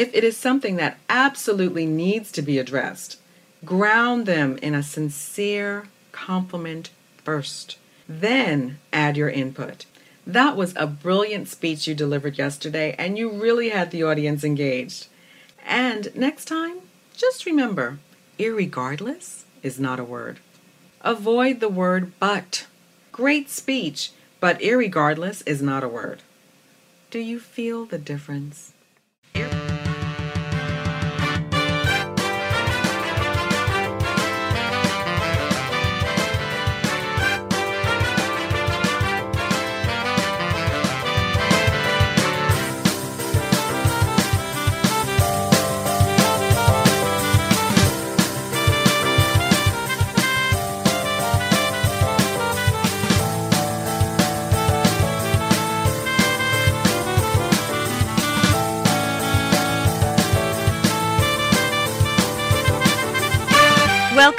If it is something that absolutely needs to be addressed, ground them in a sincere compliment first. Then add your input. That was a brilliant speech you delivered yesterday, and you really had the audience engaged. And next time, just remember irregardless is not a word. Avoid the word but. Great speech, but irregardless is not a word. Do you feel the difference?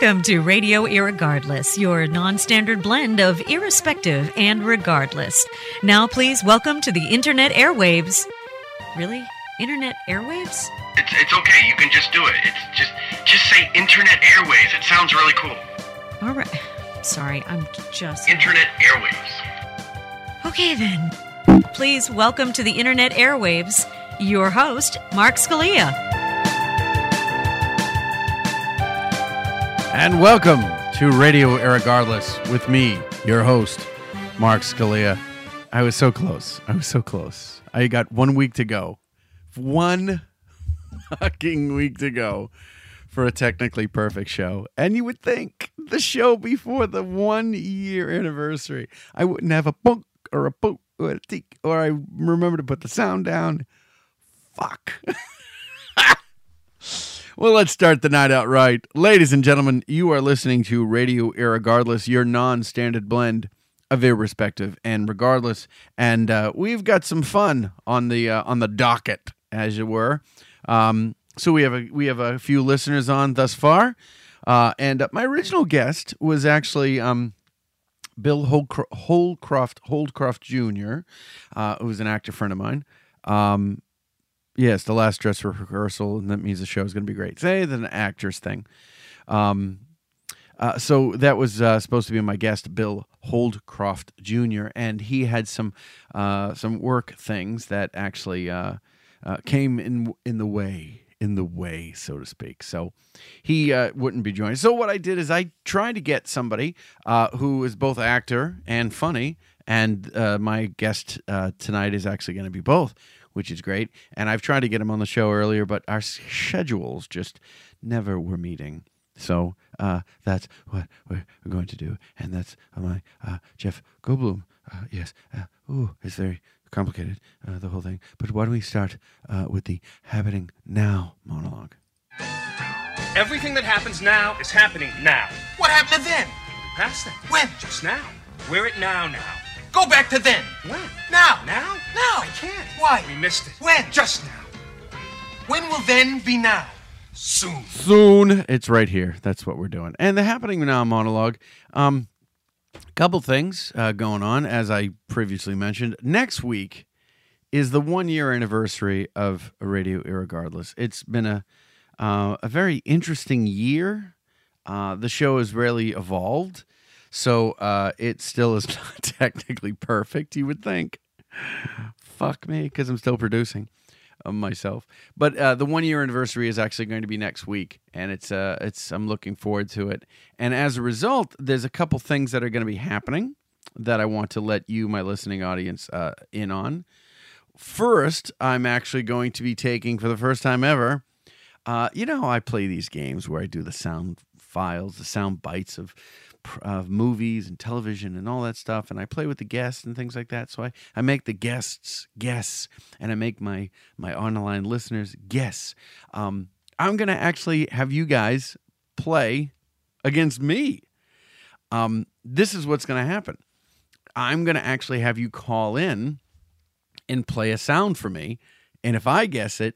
Welcome to Radio Irregardless, your non standard blend of irrespective and regardless. Now, please welcome to the Internet airwaves. Really? Internet airwaves? It's, it's okay. You can just do it. It's just just say Internet Airwaves. It sounds really cool. All right. Sorry, I'm just. Internet Airwaves. Okay, then. Please welcome to the Internet airwaves your host, Mark Scalia. And welcome to Radio Irregardless with me, your host, Mark Scalia. I was so close. I was so close. I got one week to go. One fucking week to go for a technically perfect show. And you would think the show before the one year anniversary, I wouldn't have a bunk or a boot or a teak, or I remember to put the sound down. Fuck. Well, let's start the night out right. Ladies and gentlemen, you are listening to Radio Irregardless, your non standard blend of irrespective and regardless. And uh, we've got some fun on the uh, on the docket, as it were. Um, so we have a we have a few listeners on thus far, uh, and my original guest was actually um, Bill Holdcroft, Holdcroft, Holdcroft Jr., uh, who's an actor friend of mine. Um, Yes, the last dress rehearsal, and that means the show is going to be great. Say the actors thing. Um, uh, so that was uh, supposed to be my guest, Bill Holdcroft Jr., and he had some uh, some work things that actually uh, uh, came in in the way, in the way, so to speak. So he uh, wouldn't be joining. So what I did is I tried to get somebody who is both actor and funny, and my guest tonight is actually going to be both which is great. And I've tried to get him on the show earlier, but our schedules just never were meeting. So uh, that's what we're going to do, and that's my uh, Jeff Goldblum. Uh, yes, uh, ooh, it's very complicated, uh, the whole thing. But why don't we start uh, with the happening now monologue? Everything that happens now is happening now. What happened to then? Past that. When? Just now. We're at now now. Go back to then. When? Now. Now? Now. I can't. Why? We missed it. When? Just now. When will then be now? Soon. Soon. It's right here. That's what we're doing. And the happening now monologue. Um, couple things uh, going on, as I previously mentioned. Next week is the one year anniversary of Radio Irregardless. It's been a uh, a very interesting year. Uh, the show has really evolved. So uh, it still is not technically perfect, you would think. Fuck me, because I'm still producing uh, myself. But uh, the one year anniversary is actually going to be next week, and it's uh, it's I'm looking forward to it. And as a result, there's a couple things that are going to be happening that I want to let you, my listening audience, uh, in on. First, I'm actually going to be taking for the first time ever. Uh, you know, I play these games where I do the sound files, the sound bites of of movies and television and all that stuff and I play with the guests and things like that so I, I make the guests guess and I make my my online listeners guess. Um, I'm gonna actually have you guys play against me. Um, this is what's gonna happen. I'm gonna actually have you call in and play a sound for me and if I guess it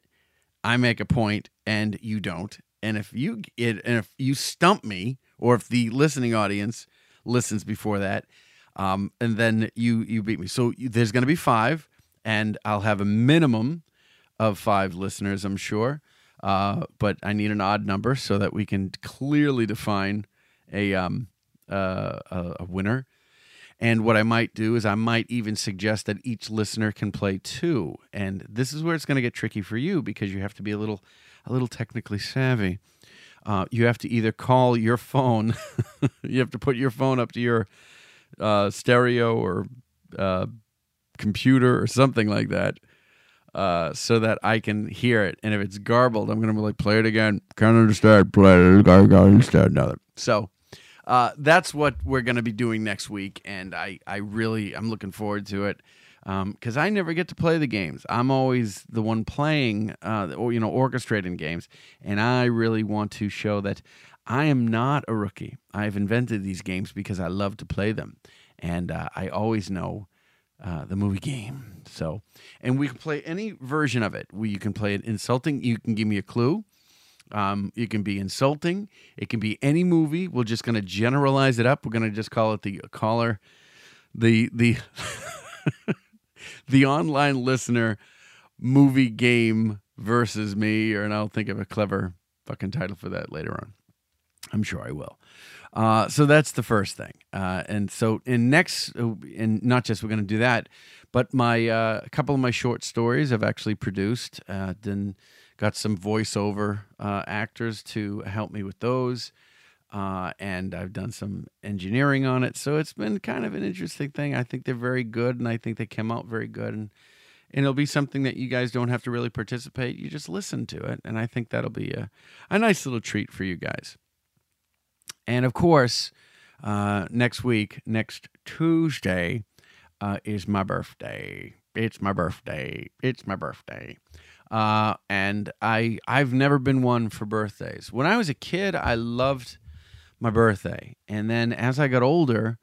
I make a point and you don't and if you it, and if you stump me or if the listening audience listens before that, um, and then you you beat me. So you, there's going to be five, and I'll have a minimum of five listeners, I'm sure. Uh, but I need an odd number so that we can clearly define a um, uh, a, a winner. And what I might do is I might even suggest that each listener can play two. And this is where it's going to get tricky for you because you have to be a little a little technically savvy. Uh, you have to either call your phone, you have to put your phone up to your uh, stereo or uh, computer or something like that, uh, so that I can hear it. And if it's garbled, I'm to be like, play it again. Can't understand. Play it. Can't understand. Another. So uh, that's what we're going to be doing next week, and I, I really, I'm looking forward to it because I never get to play the games. I'm always the one playing, uh, or you know, orchestrating games, and I really want to show that I am not a rookie. I've invented these games because I love to play them, and uh, I always know uh, the movie game. So, and we can play any version of it. We, you can play it insulting. You can give me a clue. Um, it can be insulting. It can be any movie. We're just going to generalize it up. We're going to just call it the caller, the the the online listener movie game versus me. Or and I'll think of a clever fucking title for that later on. I'm sure I will. Uh, so that's the first thing. Uh, and so in next, and not just we're going to do that, but my uh, a couple of my short stories I've actually produced. Uh, then got some voiceover uh, actors to help me with those. Uh, and I've done some engineering on it. So it's been kind of an interesting thing. I think they're very good, and I think they came out very good. And, and it'll be something that you guys don't have to really participate. You just listen to it. And I think that'll be a, a nice little treat for you guys. And of course, uh, next week, next Tuesday, uh, is my birthday. It's my birthday. It's my birthday. Uh, and I I've never been one for birthdays. When I was a kid, I loved my birthday, and then as I got older,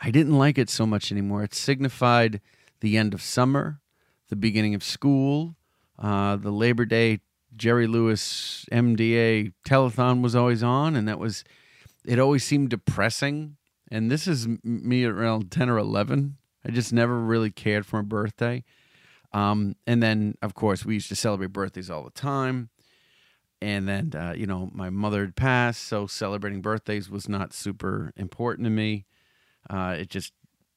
I didn't like it so much anymore. It signified the end of summer, the beginning of school, uh, the Labor Day Jerry Lewis MDA telethon was always on, and that was it. Always seemed depressing. And this is me around ten or eleven. I just never really cared for my birthday. Um, and then, of course, we used to celebrate birthdays all the time. And then, uh, you know, my mother had passed, so celebrating birthdays was not super important to me. Uh, it just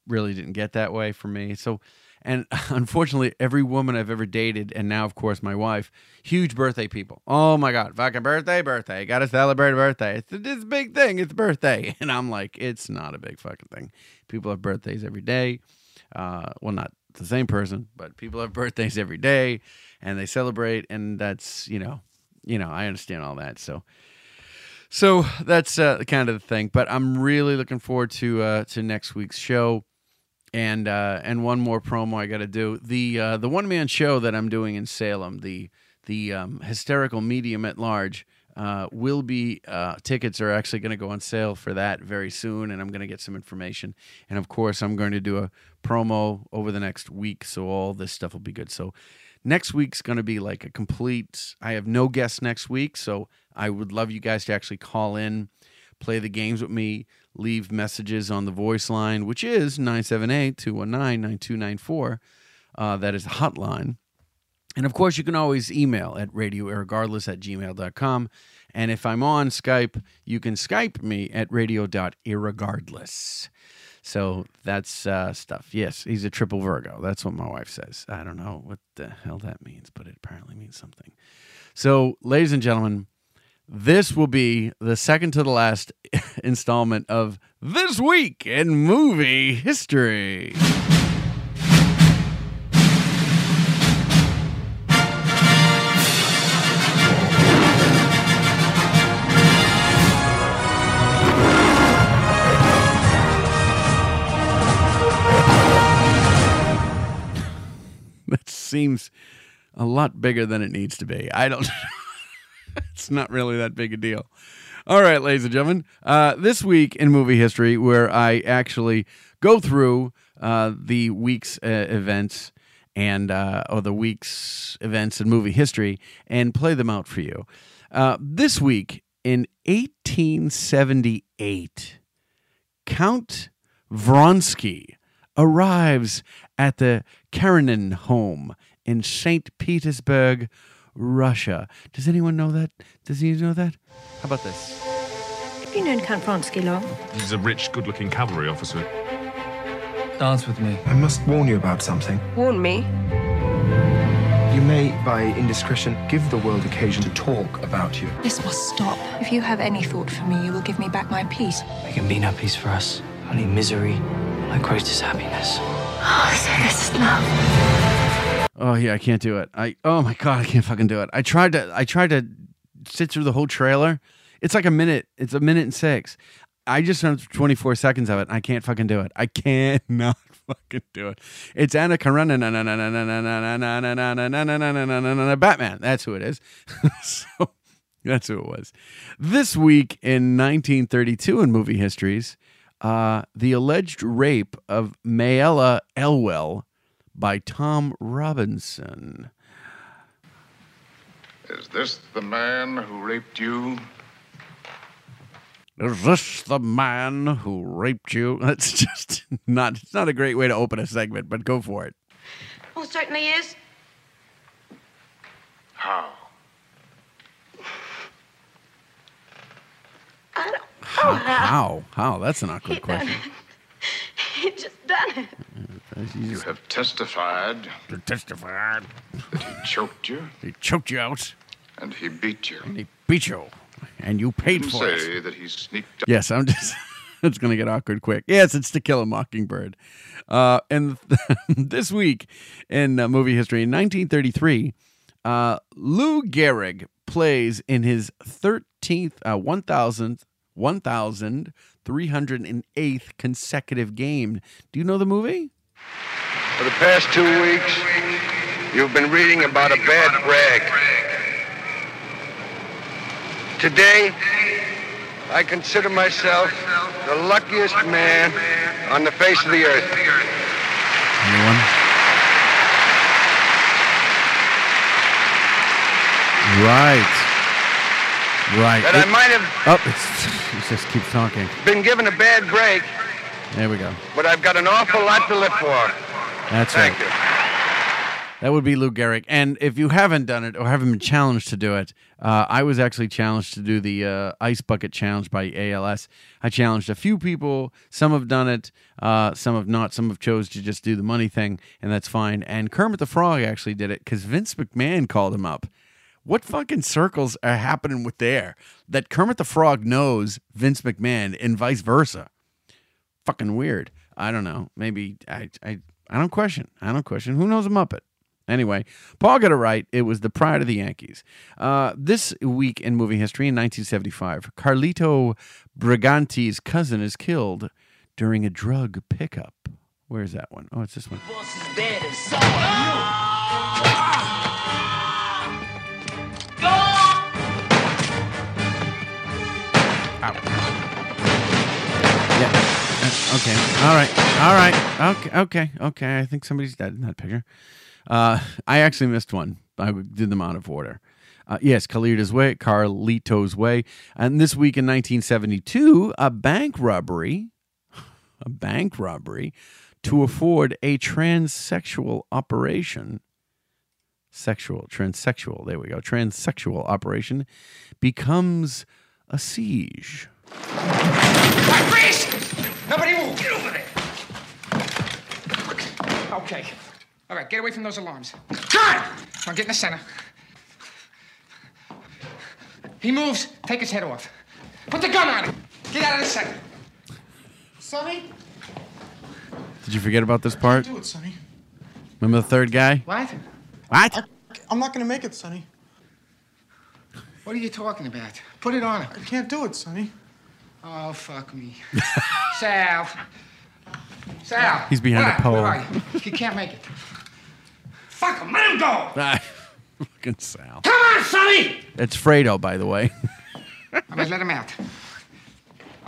really didn't get that way for me. So, and unfortunately, every woman I've ever dated, and now, of course, my wife, huge birthday people. Oh my God, fucking birthday, birthday. Got to celebrate a birthday. It's, a big thing. It's birthday. And I'm like, it's not a big fucking thing. People have birthdays every day. Uh, well, not the same person, but people have birthdays every day and they celebrate. And that's, you know, you know, I understand all that. So, so that's uh, kind of the thing. But I'm really looking forward to uh, to next week's show, and uh, and one more promo I got to do the uh, the one man show that I'm doing in Salem, the the um, hysterical medium at large. Uh, will be uh, tickets are actually going to go on sale for that very soon, and I'm going to get some information. And of course, I'm going to do a promo over the next week, so all this stuff will be good. So next week's going to be like a complete. I have no guests next week, so I would love you guys to actually call in, play the games with me, leave messages on the voice line, which is 978 219 9294. Uh, that is the hotline. And of course, you can always email at radioirregardless at gmail.com. And if I'm on Skype, you can Skype me at radio.irregardless. So that's uh, stuff. Yes, he's a triple Virgo. That's what my wife says. I don't know what the hell that means, but it apparently means something. So, ladies and gentlemen, this will be the second to the last installment of This Week in Movie History. Seems a lot bigger than it needs to be. I don't. it's not really that big a deal. All right, ladies and gentlemen, uh, this week in movie history, where I actually go through uh, the week's uh, events and uh, or the week's events in movie history and play them out for you. Uh, this week in 1878, Count Vronsky arrives at the Karenin home in St. Petersburg, Russia. Does anyone know that? Does anyone know that? How about this? Have you known Count Vronsky long? He's a rich, good looking cavalry officer. Dance with me. I must warn you about something. Warn me. You may, by indiscretion, give the world occasion to talk about you. This must stop. If you have any thought for me, you will give me back my peace. There can be no peace for us. Only misery. My greatest happiness. Oh, so this is love. Oh yeah, I can't do it. I oh my god, I can't fucking do it. I tried to I tried to sit through the whole trailer. It's like a minute. It's a minute and six. I just done 24 seconds of it. I can't fucking do it. I cannot fucking do it. It's Anna Karenina, Batman. That's who it is. so that's who it was. This week in 1932 in movie histories, uh, the alleged rape of Mayella Ewell by Tom Robinson. Is this the man who raped you? Is this the man who raped you? That's just not. It's not a great way to open a segment, but go for it. Oh, certainly is. How? I don't. How? How? How? That's an awkward He done question. it. He just done it. You have testified You testified. that he choked you He choked you out. and he beat you. And he beat you, and you paid You for it. say that he sneaked Yes, I'm just. it's going to get awkward quick. Yes, it's To Kill a Mockingbird. Uh, and this week in uh, movie history, in 1933, uh, Lou Gehrig plays in his 13th, uh, 1,000th, 1,308th consecutive game. Do you know the movie? For the past two weeks, you've been reading about a bad brag. Today, I consider myself the luckiest man on the face of the earth. Anyone? Right. Right. That I might have Oh, it's, it just keeps talking. been given a bad break, There we go. but I've got an awful lot to live for. That's Thank right. you. That would be Lou Gehrig. And if you haven't done it or haven't been challenged to do it, uh, I was actually challenged to do the uh, Ice Bucket Challenge by ALS. I challenged a few people. Some have done it, uh, some have not. Some have chose to just do the money thing, and that's fine. And Kermit the Frog actually did it because Vince McMahon called him up. What fucking circles are happening with there that Kermit the Frog knows Vince McMahon and vice versa? Fucking weird. I don't know. Maybe I I I don't question. I don't question. Who knows a Muppet? Anyway, Paul got it right. It was the pride of the Yankees. Uh, this week in movie history, in 1975, Carlito Brigante's cousin is killed during a drug pickup. Where's that one? Oh, it's this one. Yeah. Uh, Okay. All right. All right. Okay. Okay. Okay. I think somebody's dead in that picture. Uh, I actually missed one. I did them out of order. Uh, yes, Carlito's Way, Carlito's Way. And this week in 1972, a bank robbery, a bank robbery to afford a transsexual operation. Sexual, transsexual, there we go. Transsexual operation becomes a siege. Freeze! Nobody move! Get over there! Okay. All right, get away from those alarms. Good! Now get in the center. He moves, take his head off. Put the gun on him. Get out of the center. Sonny? Did you forget about this part? Do it, Sonny. Remember the third guy? What? What? I'm not gonna make it, Sonny. What are you talking about? Put it on him. I can't do it, Sonny. Oh, fuck me. Sal. Sal. He's behind where, a pole. Where are you? You can't make it. Fuck him. Let him go. Ah, Fucking Sal. Come on, Sonny. It's Fredo, by the way. I'm gonna let him out.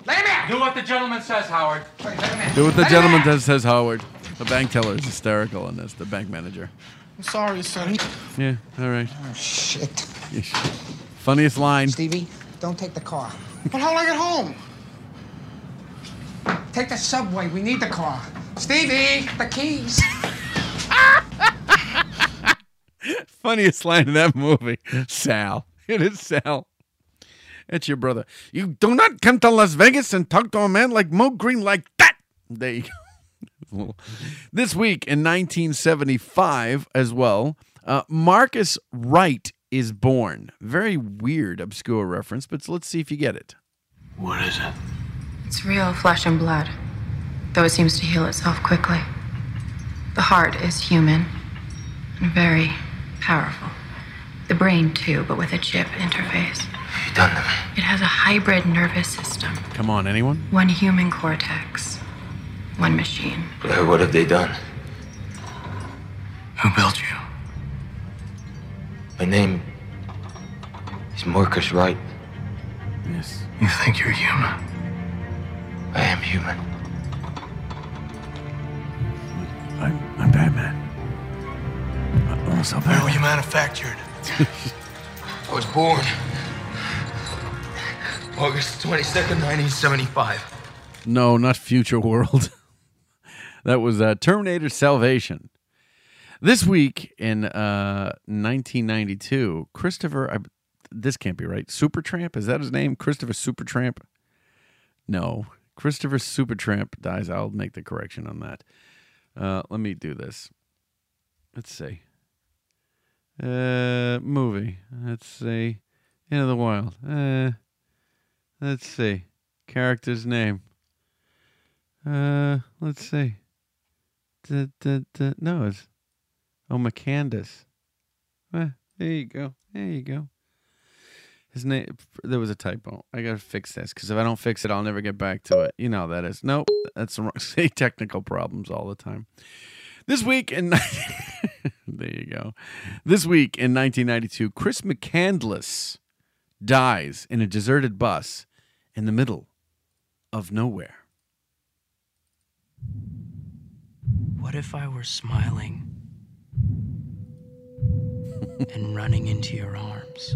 Let him out. Do what the gentleman says, Howard. Let him out. Do what the Let gentleman out. does, says Howard. The bank teller is hysterical in this, the bank manager. I'm sorry, Sonny. Yeah, all right. Oh, shit. Funniest line. Stevie, don't take the car. But how'll I get home? Take the subway. We need the car. Stevie, the keys. Funniest line in that movie. Sal. It is Sal. It's your brother. You do not come to Las Vegas and talk to a man like Moe Greene like that. There you go. this week in 1975 as well, uh, Marcus Wright is born. Very weird, obscure reference, but let's see if you get it. What is it? It's real flesh and blood, though it seems to heal itself quickly. The heart is human and very powerful. The brain, too, but with a chip interface. You done to me? It has a hybrid nervous system Come on, anyone? one human cortex, one machine. Blair, what have they done? Who built you? My name is Marcus Wright. Yes. You think you're human? I am human. I'm, I'm Batman. I'm also Where were you manufactured? I was born August 22nd, 1975. No, not Future World. that was uh, Terminator Salvation. This week in uh, 1992, Christopher, I, this can't be right. Supertramp, is that his name? Christopher Supertramp? No, Christopher Supertramp dies. I'll make the correction on that. Uh, let me do this. Let's see. Uh, movie. Let's see. Into the Wild. Uh, let's see. Character's name. Uh, let's see. Da, da, da, no, it's oh McCandus. Eh, there you go. There you go. His name. There was a typo. I gotta fix this because if I don't fix it, I'll never get back to it. You know how that is. Nope, that's the wrong. Say technical problems all the time. This week in there you go. This week in 1992, Chris McCandless dies in a deserted bus in the middle of nowhere. What if I were smiling and running into your arms?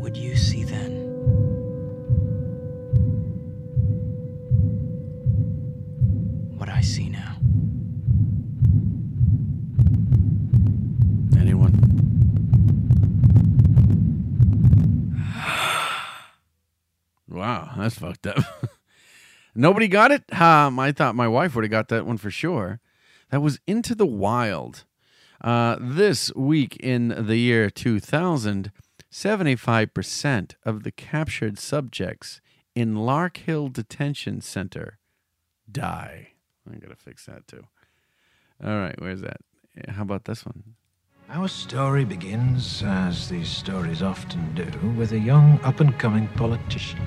Would you see then? Wow, that's fucked up. Nobody got it? Um, I thought my wife would have got that one for sure. That was Into the Wild. Uh, this week in the year 2000, 75% of the captured subjects in Larkhill Detention Center die. I gotta fix that too. All right, where's that? How about this one? Our story begins, as these stories often do, with a young up and coming politician.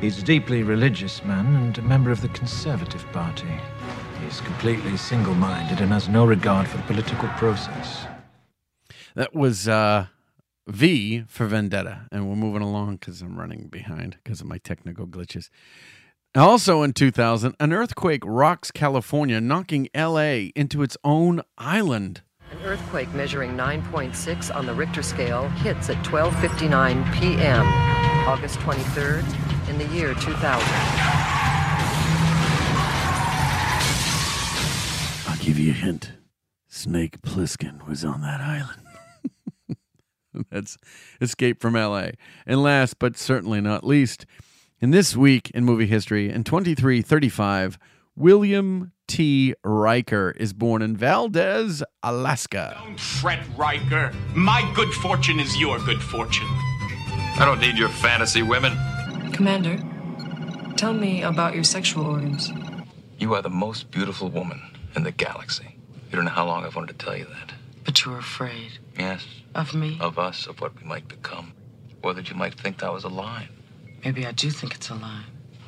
He's a deeply religious man and a member of the Conservative Party. He's completely single minded and has no regard for the political process. That was uh, V for Vendetta, and we're moving along because I'm running behind because of my technical glitches. Also in 2000, an earthquake rocks California, knocking LA into its own island. An earthquake measuring 9.6 on the Richter scale hits at 12:59 p.m. August 23rd in the year 2000. I'll give you a hint. Snake Plissken was on that island. That's Escape from LA. And last but certainly not least, in this week in movie history, in 2335, William T. Riker is born in Valdez, Alaska. Don't fret Riker. My good fortune is your good fortune. I don't need your fantasy women. Commander, tell me about your sexual organs. You are the most beautiful woman in the galaxy. You don't know how long I've wanted to tell you that. But you're afraid Yes, of me. of us, of what we might become. Or that you might think that was a lie. Maybe I do think it's a lie.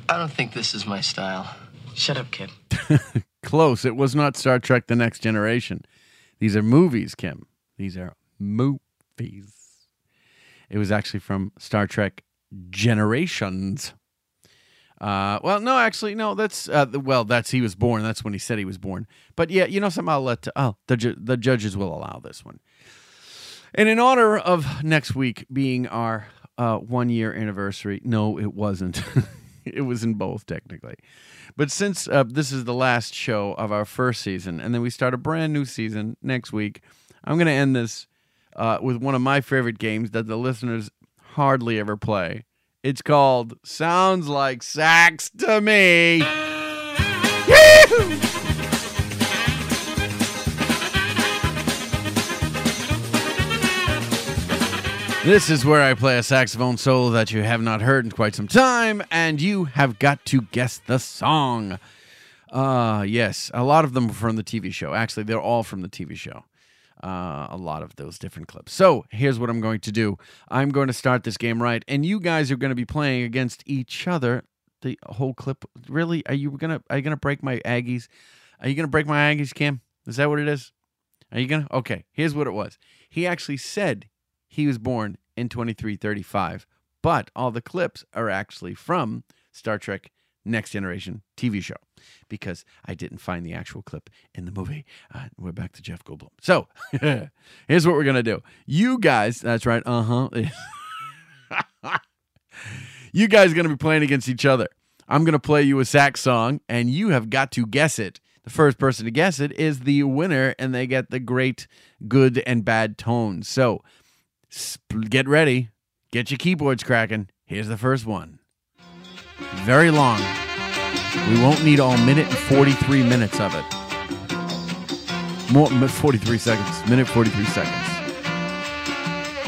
I don't think this is my style. Shut up, kid. Close. It was not Star Trek The Next Generation. These are movies, Kim. These are movies. It was actually from Star Trek Generations. Uh, well, no, actually, no. That's uh, well, that's he was born. That's when he said he was born. But yeah, you know, something I'll let. oh, the ju- the judges will allow this one. And in honor of next week being our uh, one year anniversary, no, it wasn't. it was in both technically. But since uh, this is the last show of our first season, and then we start a brand new season next week, I'm going to end this uh, with one of my favorite games that the listeners hardly ever play. It's called Sounds Like Sax to Me. This is where I play a saxophone solo that you have not heard in quite some time, and you have got to guess the song. Uh, yes, a lot of them are from the TV show. Actually, they're all from the TV show. Uh, a lot of those different clips. So here's what I'm going to do I'm going to start this game right, and you guys are going to be playing against each other. The whole clip. Really? Are you gonna are you gonna break my Aggies? Are you gonna break my Aggies, Kim? Is that what it is? Are you gonna? Okay. Here's what it was. He actually said he was born in 2335, but all the clips are actually from Star Trek Next Generation TV show because I didn't find the actual clip in the movie. Uh, we're back to Jeff Goldblum. So here's what we're going to do. You guys, that's right, uh huh. you guys are going to be playing against each other. I'm going to play you a sax song, and you have got to guess it. The first person to guess it is the winner, and they get the great, good, and bad tones. So get ready. Get your keyboards cracking. Here's the first one. Very long. We won't need all minute and 43 minutes of it. More, 43 seconds. Minute 43 seconds.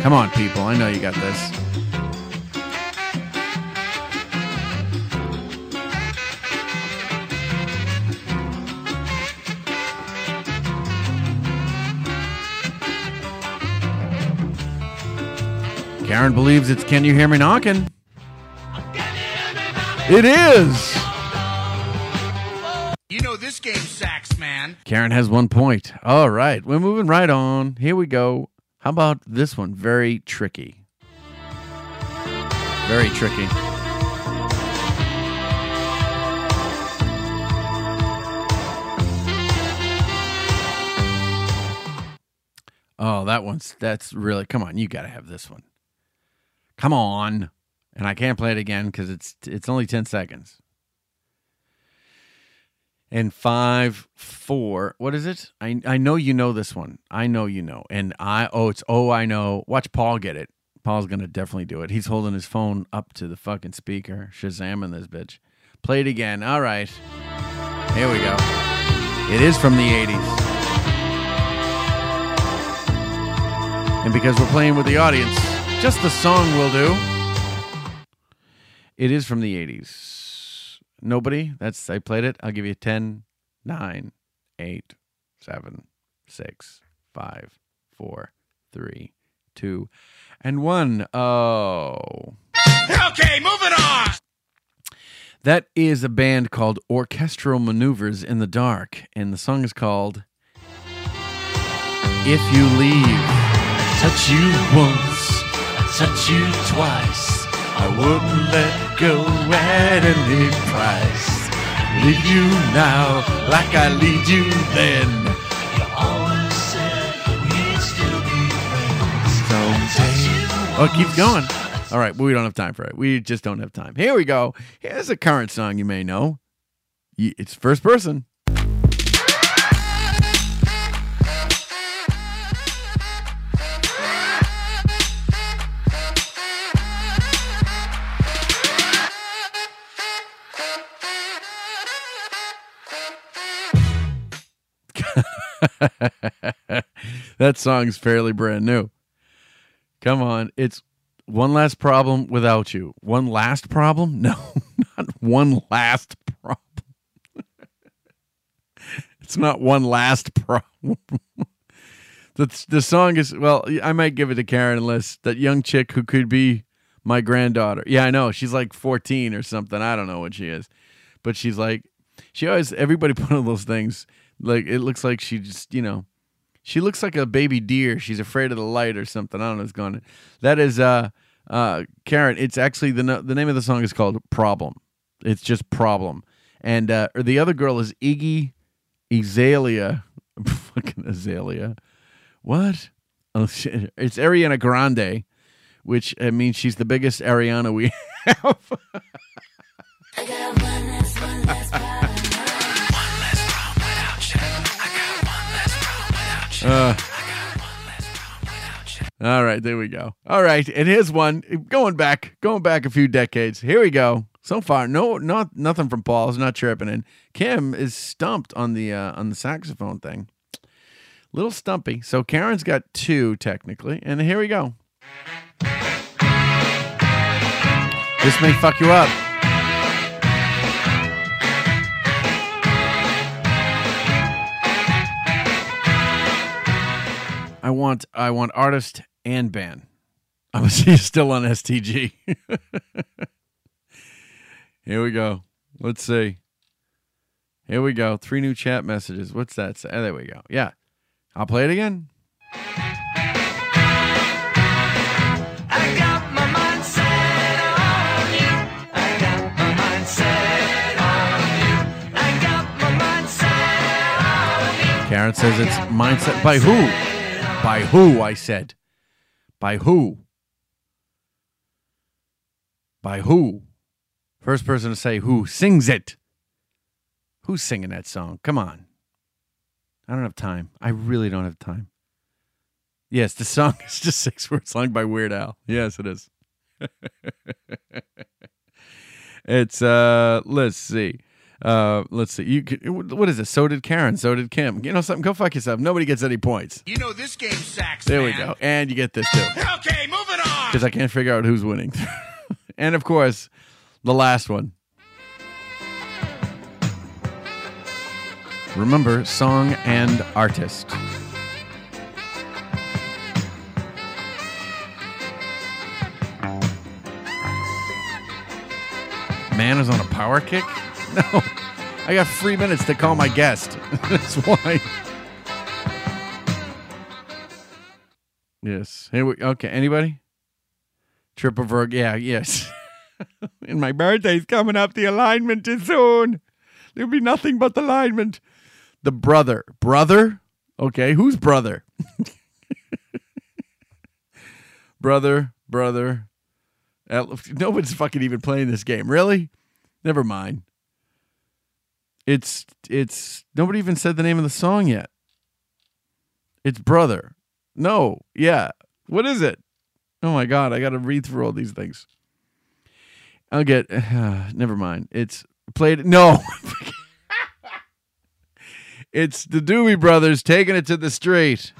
Come on, people. I know you got this. Karen believes it's Can You Hear Me Knocking? It is. You know this game, Sax Man. Karen has one point. All right, we're moving right on. Here we go. How about this one? Very tricky. Very tricky. Oh, that one's that's really come on. You got to have this one. Come on, and I can't play it again because it's it's only ten seconds. And five, four. What is it? I I know you know this one. I know you know. And I oh it's oh I know. Watch Paul get it. Paul's gonna definitely do it. He's holding his phone up to the fucking speaker, shazamming this bitch. Play it again. All right. Here we go. It is from the '80s. And because we're playing with the audience, just the song will do. It is from the 80s. Nobody? That's I played it. I'll give you 10, 9, 8, 7, 6, 5, 4, 3, 2, and 1. Oh. Okay, moving on. That is a band called Orchestral Maneuvers in the Dark, and the song is called If You Leave. Touch you once, touch you twice. I wouldn't let go at any price. Leave you now like I lead you then. You always said we'd still be friends. Someday. Oh, it keeps going. All right, but we don't have time for it. We just don't have time. Here we go. Here's a current song you may know. It's first person. that song's fairly brand new. Come on. It's one last problem without you. One last problem? No, not one last problem. it's not one last problem. the, the song is, well, I might give it to Karen unless that young chick who could be my granddaughter. Yeah, I know. She's like 14 or something. I don't know what she is. But she's like, she always, everybody put on those things. Like, it looks like she just, you know, she looks like a baby deer. She's afraid of the light or something. I don't know what's going on. That is uh uh Karen, it's actually the no- the name of the song is called Problem. It's just Problem. And uh or the other girl is Iggy Azalea. Fucking Azalea. What? Oh shit. It's Ariana Grande, which I mean she's the biggest Ariana we have. Uh, all right, there we go. All right, and here's one going back, going back a few decades. Here we go. So far, no, not nothing from Paul's not chirping in. Kim is stumped on the uh, on the saxophone thing. Little stumpy. So Karen's got two technically, and here we go. This may fuck you up. I want I want artist and band. I'm still on STG. Here we go. Let's see. Here we go. Three new chat messages. What's that? say? There we go. Yeah. I'll play it again. Karen says it's mindset by who? By who? I said. By who? By who? First person to say who sings it. Who's singing that song? Come on. I don't have time. I really don't have time. Yes, the song is just six words long by Weird Al. Yes, it is. it's uh let's see. Uh let's see. You could, what is it? So did Karen, so did Kim. You know something? Go fuck yourself. Nobody gets any points. You know this game sucks. There we go. And you get this too. Okay, moving on. Because I can't figure out who's winning. and of course, the last one. Remember song and artist. Man is on a power kick? No. I got three minutes to call my guest. That's why. Yes. Here we okay. Anybody? Triple Verg. Yeah, yes. and my birthday's coming up. The alignment is soon. There'll be nothing but the alignment. The brother. Brother? Okay, who's brother? brother, brother. Nobody's fucking even playing this game. Really? Never mind. It's it's nobody even said the name of the song yet. It's brother. No, yeah. What is it? Oh my god, I got to read through all these things. I'll get. never mind. It's played. No. it's the Doobie Brothers taking it to the street.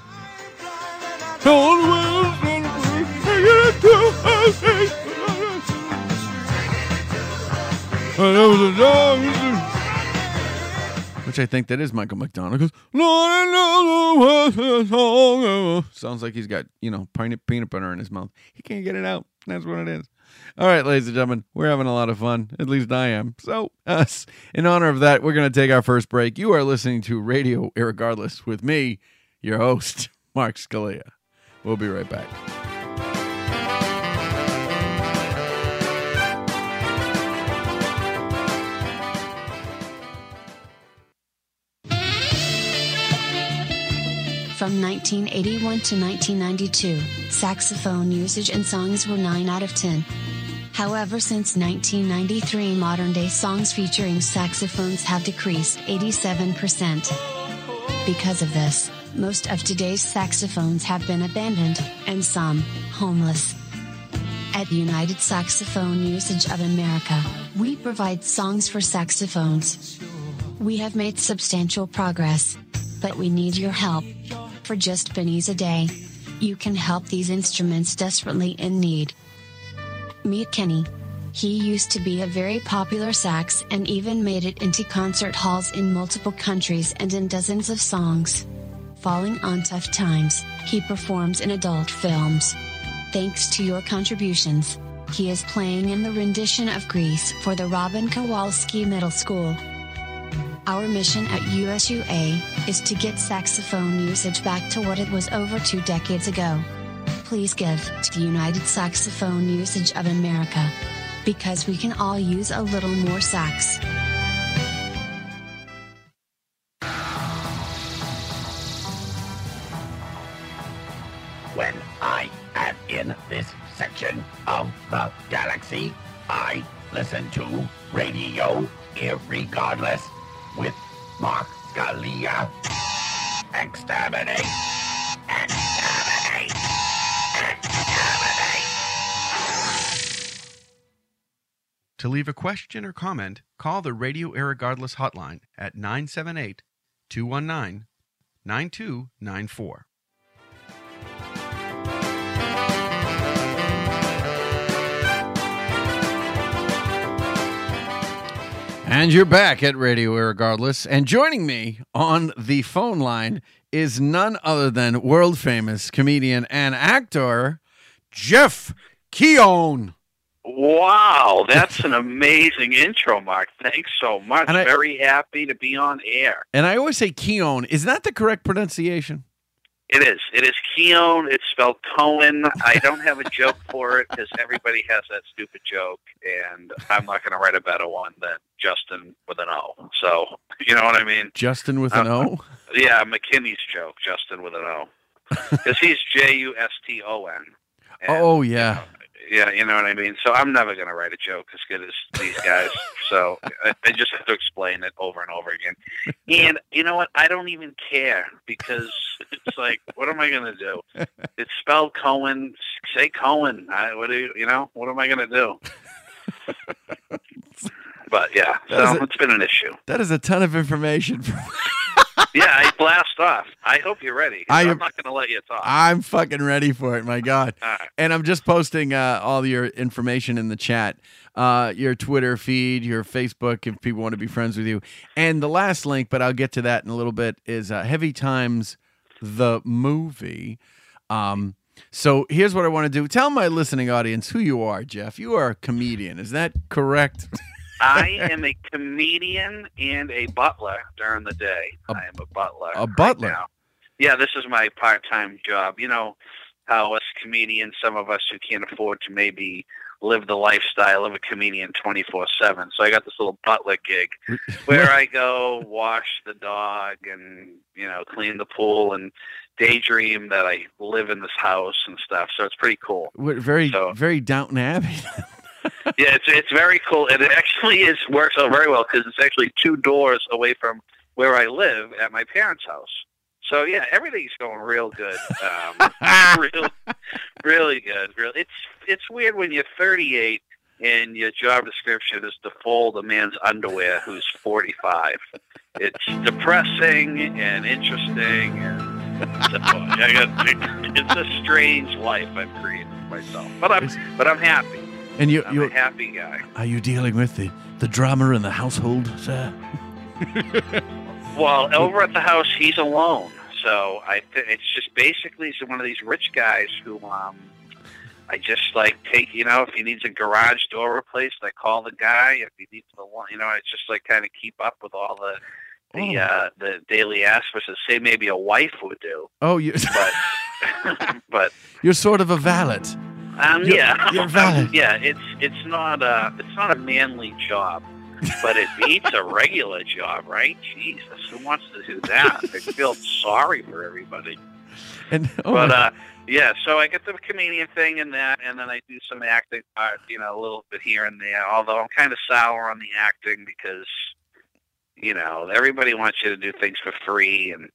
Which I think that is Michael McDonald. Goes. Sounds like he's got, you know, peanut, peanut butter in his mouth. He can't get it out. That's what it is. All right, ladies and gentlemen, we're having a lot of fun. At least I am. So, us, in honor of that, we're going to take our first break. You are listening to Radio Irregardless with me, your host, Mark Scalia. We'll be right back. From 1981 to 1992, saxophone usage in songs were 9 out of 10. However, since 1993, modern day songs featuring saxophones have decreased 87%. Because of this, most of today's saxophones have been abandoned, and some, homeless. At United Saxophone Usage of America, we provide songs for saxophones. We have made substantial progress, but we need your help. For just pennies a day, you can help these instruments desperately in need. Meet Kenny. He used to be a very popular sax and even made it into concert halls in multiple countries and in dozens of songs. Falling on tough times, he performs in adult films. Thanks to your contributions, he is playing in the rendition of Grease for the Robin Kowalski Middle School. Our mission at USUA is to get saxophone usage back to what it was over two decades ago. Please give to the United Saxophone Usage of America. Because we can all use a little more sax. When I am in this section of the galaxy, I Listen to Radio Irregardless with Mark Scalia. Exterminate! Exterminate! Exterminate! To leave a question or comment, call the Radio Air Irregardless hotline at 978 219 9294. And you're back at Radio Irregardless. And joining me on the phone line is none other than world famous comedian and actor Jeff Koen. Wow, that's an amazing intro, Mark. Thanks so much. I- Very happy to be on air. And I always say Keown. Is that the correct pronunciation? It is. It is Keown. It's spelled Cohen. I don't have a joke for it because everybody has that stupid joke, and I'm not going to write a better one than Justin with an O. So, you know what I mean? Justin with an Uh, O? Yeah, McKinney's joke, Justin with an O. Because he's J U S T O N. Oh, yeah. Yeah, you know what I mean. So I'm never going to write a joke as good as these guys. so I, I just have to explain it over and over again. And you know what? I don't even care because it's like, what am I going to do? It's spelled Cohen. Say Cohen. I, what do you? You know? What am I going to do? but yeah, That so a- it's been an issue. That is a ton of information. For, Yeah, I blast off. I hope you're ready. I I'm not going to let you talk. I'm fucking ready for it. My God. Right. And I'm just posting uh, all your information in the chat, uh, your Twitter feed, your Facebook, if people want to be friends with you. And the last link, but I'll get to that in a little bit, is uh, Heavy Times, the movie. Um, so here's what I want to do. Tell my listening audience who you are, Jeff. You are a comedian. Is that correct? I am a comedian and a butler during the day. I am a butler. a butler. now. Yeah, this is my part-time job. You know how us comedians, some of us who can't afford to maybe live the lifestyle of a comedian 24/7. So I got this little butler gig where I go wash the dog and, you know, clean the pool and daydream that I live in this house and stuff. So it's pretty cool. Very, very Downton Abbey. yeah, it's it's very cool, and it actually is works out very well because it's actually two doors away from where I live at my parents' house. So yeah, everything's going real good. Um, real, really good. Real. It's it's weird when you're 38 and your job description is to fold a man's underwear who's 45. It's depressing and interesting. And so I got, it's a strange life I've created for myself, but I'm but I'm happy. And you, I'm you a happy guy. are you dealing with the, the drama in the household, sir? Well, over at the house, he's alone. So I th- it's just basically he's one of these rich guys who um I just like take you know if he needs a garage door replaced, I call the guy. If he needs the one, you know, I just like kind of keep up with all the the Oh. uh the daily aspects say maybe a wife would do. Oh, you, But but you're sort of a valet. Um You're- yeah you're valid. yeah it's it's not a it's not a manly job. But it beats a regular job, right? Jesus, who wants to do that? I feel sorry for everybody. And oh but uh, yeah, so I get the comedian thing and that, and then I do some acting part, you know, a little bit here and there. Although I'm kind of sour on the acting because, you know, everybody wants you to do things for free, and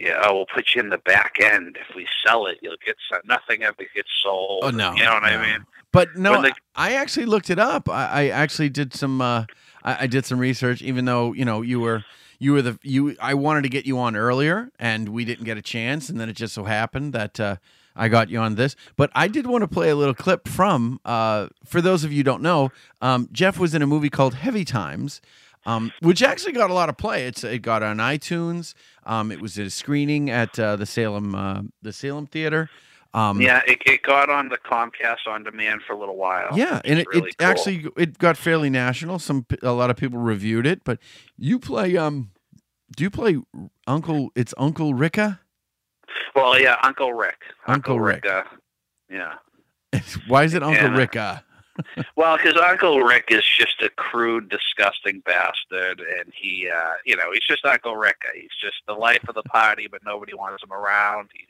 yeah, oh, we'll put you in the back end. If we sell it, you'll get some, nothing ever gets sold. Oh, no, you know what no. I mean? But no, I actually looked it up. I, I actually did some. Uh, I, I did some research, even though you know you were you were the you. I wanted to get you on earlier, and we didn't get a chance, and then it just so happened that uh, I got you on this. But I did want to play a little clip from. Uh, for those of you who don't know, um, Jeff was in a movie called Heavy Times. Um, which actually got a lot of play. It's it got on iTunes. Um, it was a screening at uh, the Salem uh, the Salem Theater. Um, yeah, it, it got on the Comcast on demand for a little while. Yeah, and it, really it cool. actually it got fairly national. Some a lot of people reviewed it, but you play um, do you play Uncle? It's Uncle Ricka. Well, yeah, Uncle Rick. Uncle Rick. uh, yeah. Why is it Uncle And, uh, Ricka? Well, because Uncle Rick is just a crude, disgusting bastard, and he, uh, you know, he's just Uncle Rick. He's just the life of the party, but nobody wants him around. He's,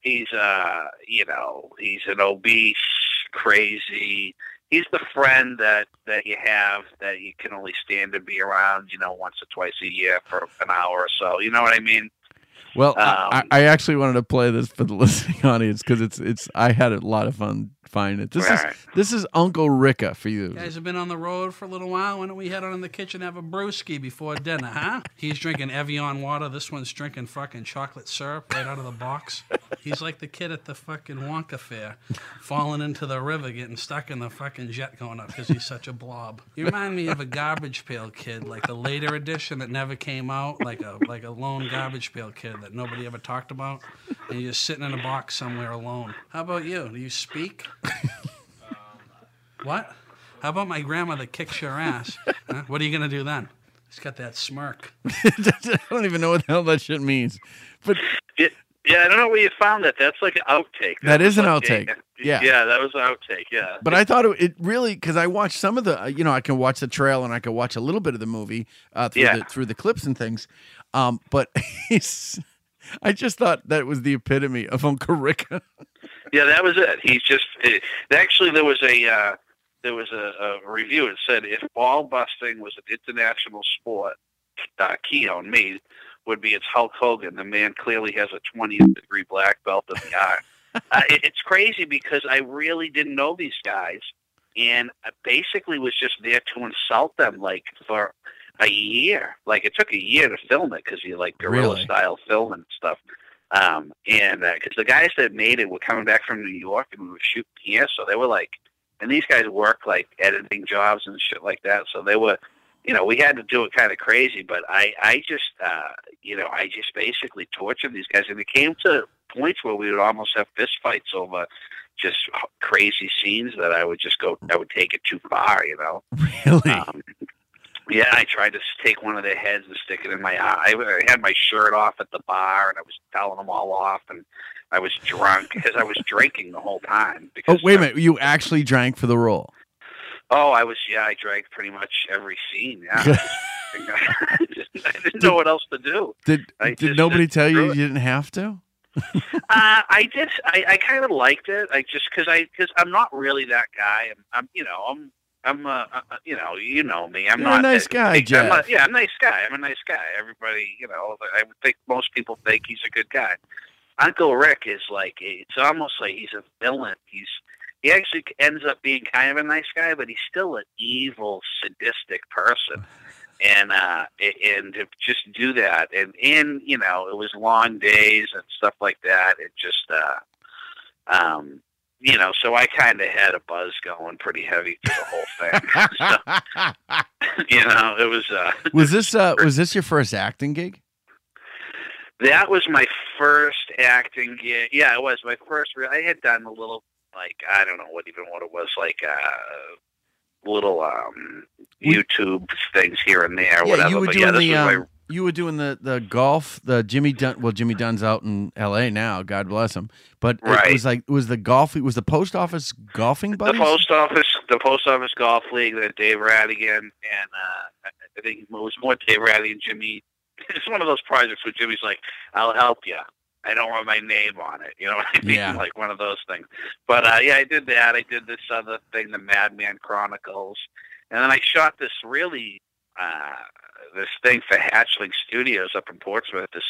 he's, uh, you know, he's an obese, crazy. He's the friend that that you have that you can only stand to be around, you know, once or twice a year for an hour or so. You know what I mean? Well, I, Um, I actually wanted to play this for the listening audience because it's it's I had a lot of fun finding it. This is this is Uncle Ricka for you. You guys have been on the road for a little while. Why don't we head on in the kitchen and have a brewski before dinner, huh? He's drinking Evian water. This one's drinking fucking chocolate syrup right out of the box. He's like the kid at the fucking Wonka fair, falling into the river, getting stuck in the fucking jet going up because he's such a blob. You remind me of a garbage pail kid, like the later edition that never came out, like a like a lone garbage pail kid that nobody ever talked about, and you're just sitting in a box somewhere alone. How about you? Do you speak? What? How about my grandma that kicks your ass? Huh? What are you gonna do then? He's got that smirk. I don't even know what the hell that shit means. But Yeah, yeah, I don't know where you found that. That's like an outtake. That is an like a- outtake. Yeah. Yeah, that was an outtake. Yeah. But I thought it, it really because I watched some of the uh, you know I can watch the trail and I can watch a little bit of the movie uh, through Yeah. the through the clips and things, um, but he's I just thought that was the epitome of Uncle Rick. Yeah, that was it. He's just it, actually there was a uh, there was a, a review that said if ball busting was an international sport, uh, Keon me would be it's Hulk Hogan. The man clearly has a 20th degree black belt in the art. uh, it, it's crazy because I really didn't know these guys, and I basically was just there to insult them like for a year. Like it took a year to film it because you like guerrilla Really? style film and stuff. Um, and because the guys that made it were coming back from New York and we were shooting here, so they were like, and these guys work like editing jobs and shit like that, so they were, you know, we had to do it kind of crazy. But I, I just, uh, you know, I just basically tortured these guys, and it came to points where we would almost have fist fights over just crazy scenes that I would just go, I would take it too far, you know. Really? Um, yeah, I tried to take one of their heads and stick it in my eye. I had my shirt off at the bar, and I was telling them all off, and I was drunk because I was drinking the whole time. Because oh wait a minute, you actually drank for the role? oh, I was yeah, I drank pretty much every scene. Yeah, I didn't know what else to do. Did I did just nobody tell you you didn't have to? Uh, I did. I, I kind of liked it. I just because I because I'm not really that guy. I'm, I'm you know I'm I'm uh, uh, you know you know me. I'm You're a nice guy, I'm Jeff. yeah, I'm a nice guy. I'm a nice guy. Everybody, you know, I would think most people think he's a good guy. Uncle Rick is like it's almost like he's a villain. He's he actually ends up being kind of a nice guy, but he's still an evil, sadistic person. And uh, and to just do that, and and you know, it was long days and stuff like that. It just, uh, um, you know, so I kind of had a buzz going pretty heavy through the whole thing. so, you know, it was. Uh, Was this uh was this your first acting gig? That was my first acting gig. Yeah, it was my first. Real, I had done a little, like I don't know what even what it was, like uh, little um, YouTube things here and there, Yeah, whatever. you were but doing yeah, the um, my you were doing the the golf, the Jimmy Dunn. Well, Jimmy Dunn's out in L.A. now. God bless him. But it Right. was like it was the golf. It was the post office golfing the post office, the post office golf league that Dave Radigan and uh, I think it was more Dave Radigan and Jimmy. It's one of those projects where Jimmy's like, "I'll help you." I don't want my name on it. You know what I mean? Yeah. Like one of those things. But uh, yeah, I did that. I did this other thing, the Madman Chronicles, and then I shot this really uh, this thing for Hatchling Studios up in Portsmouth. This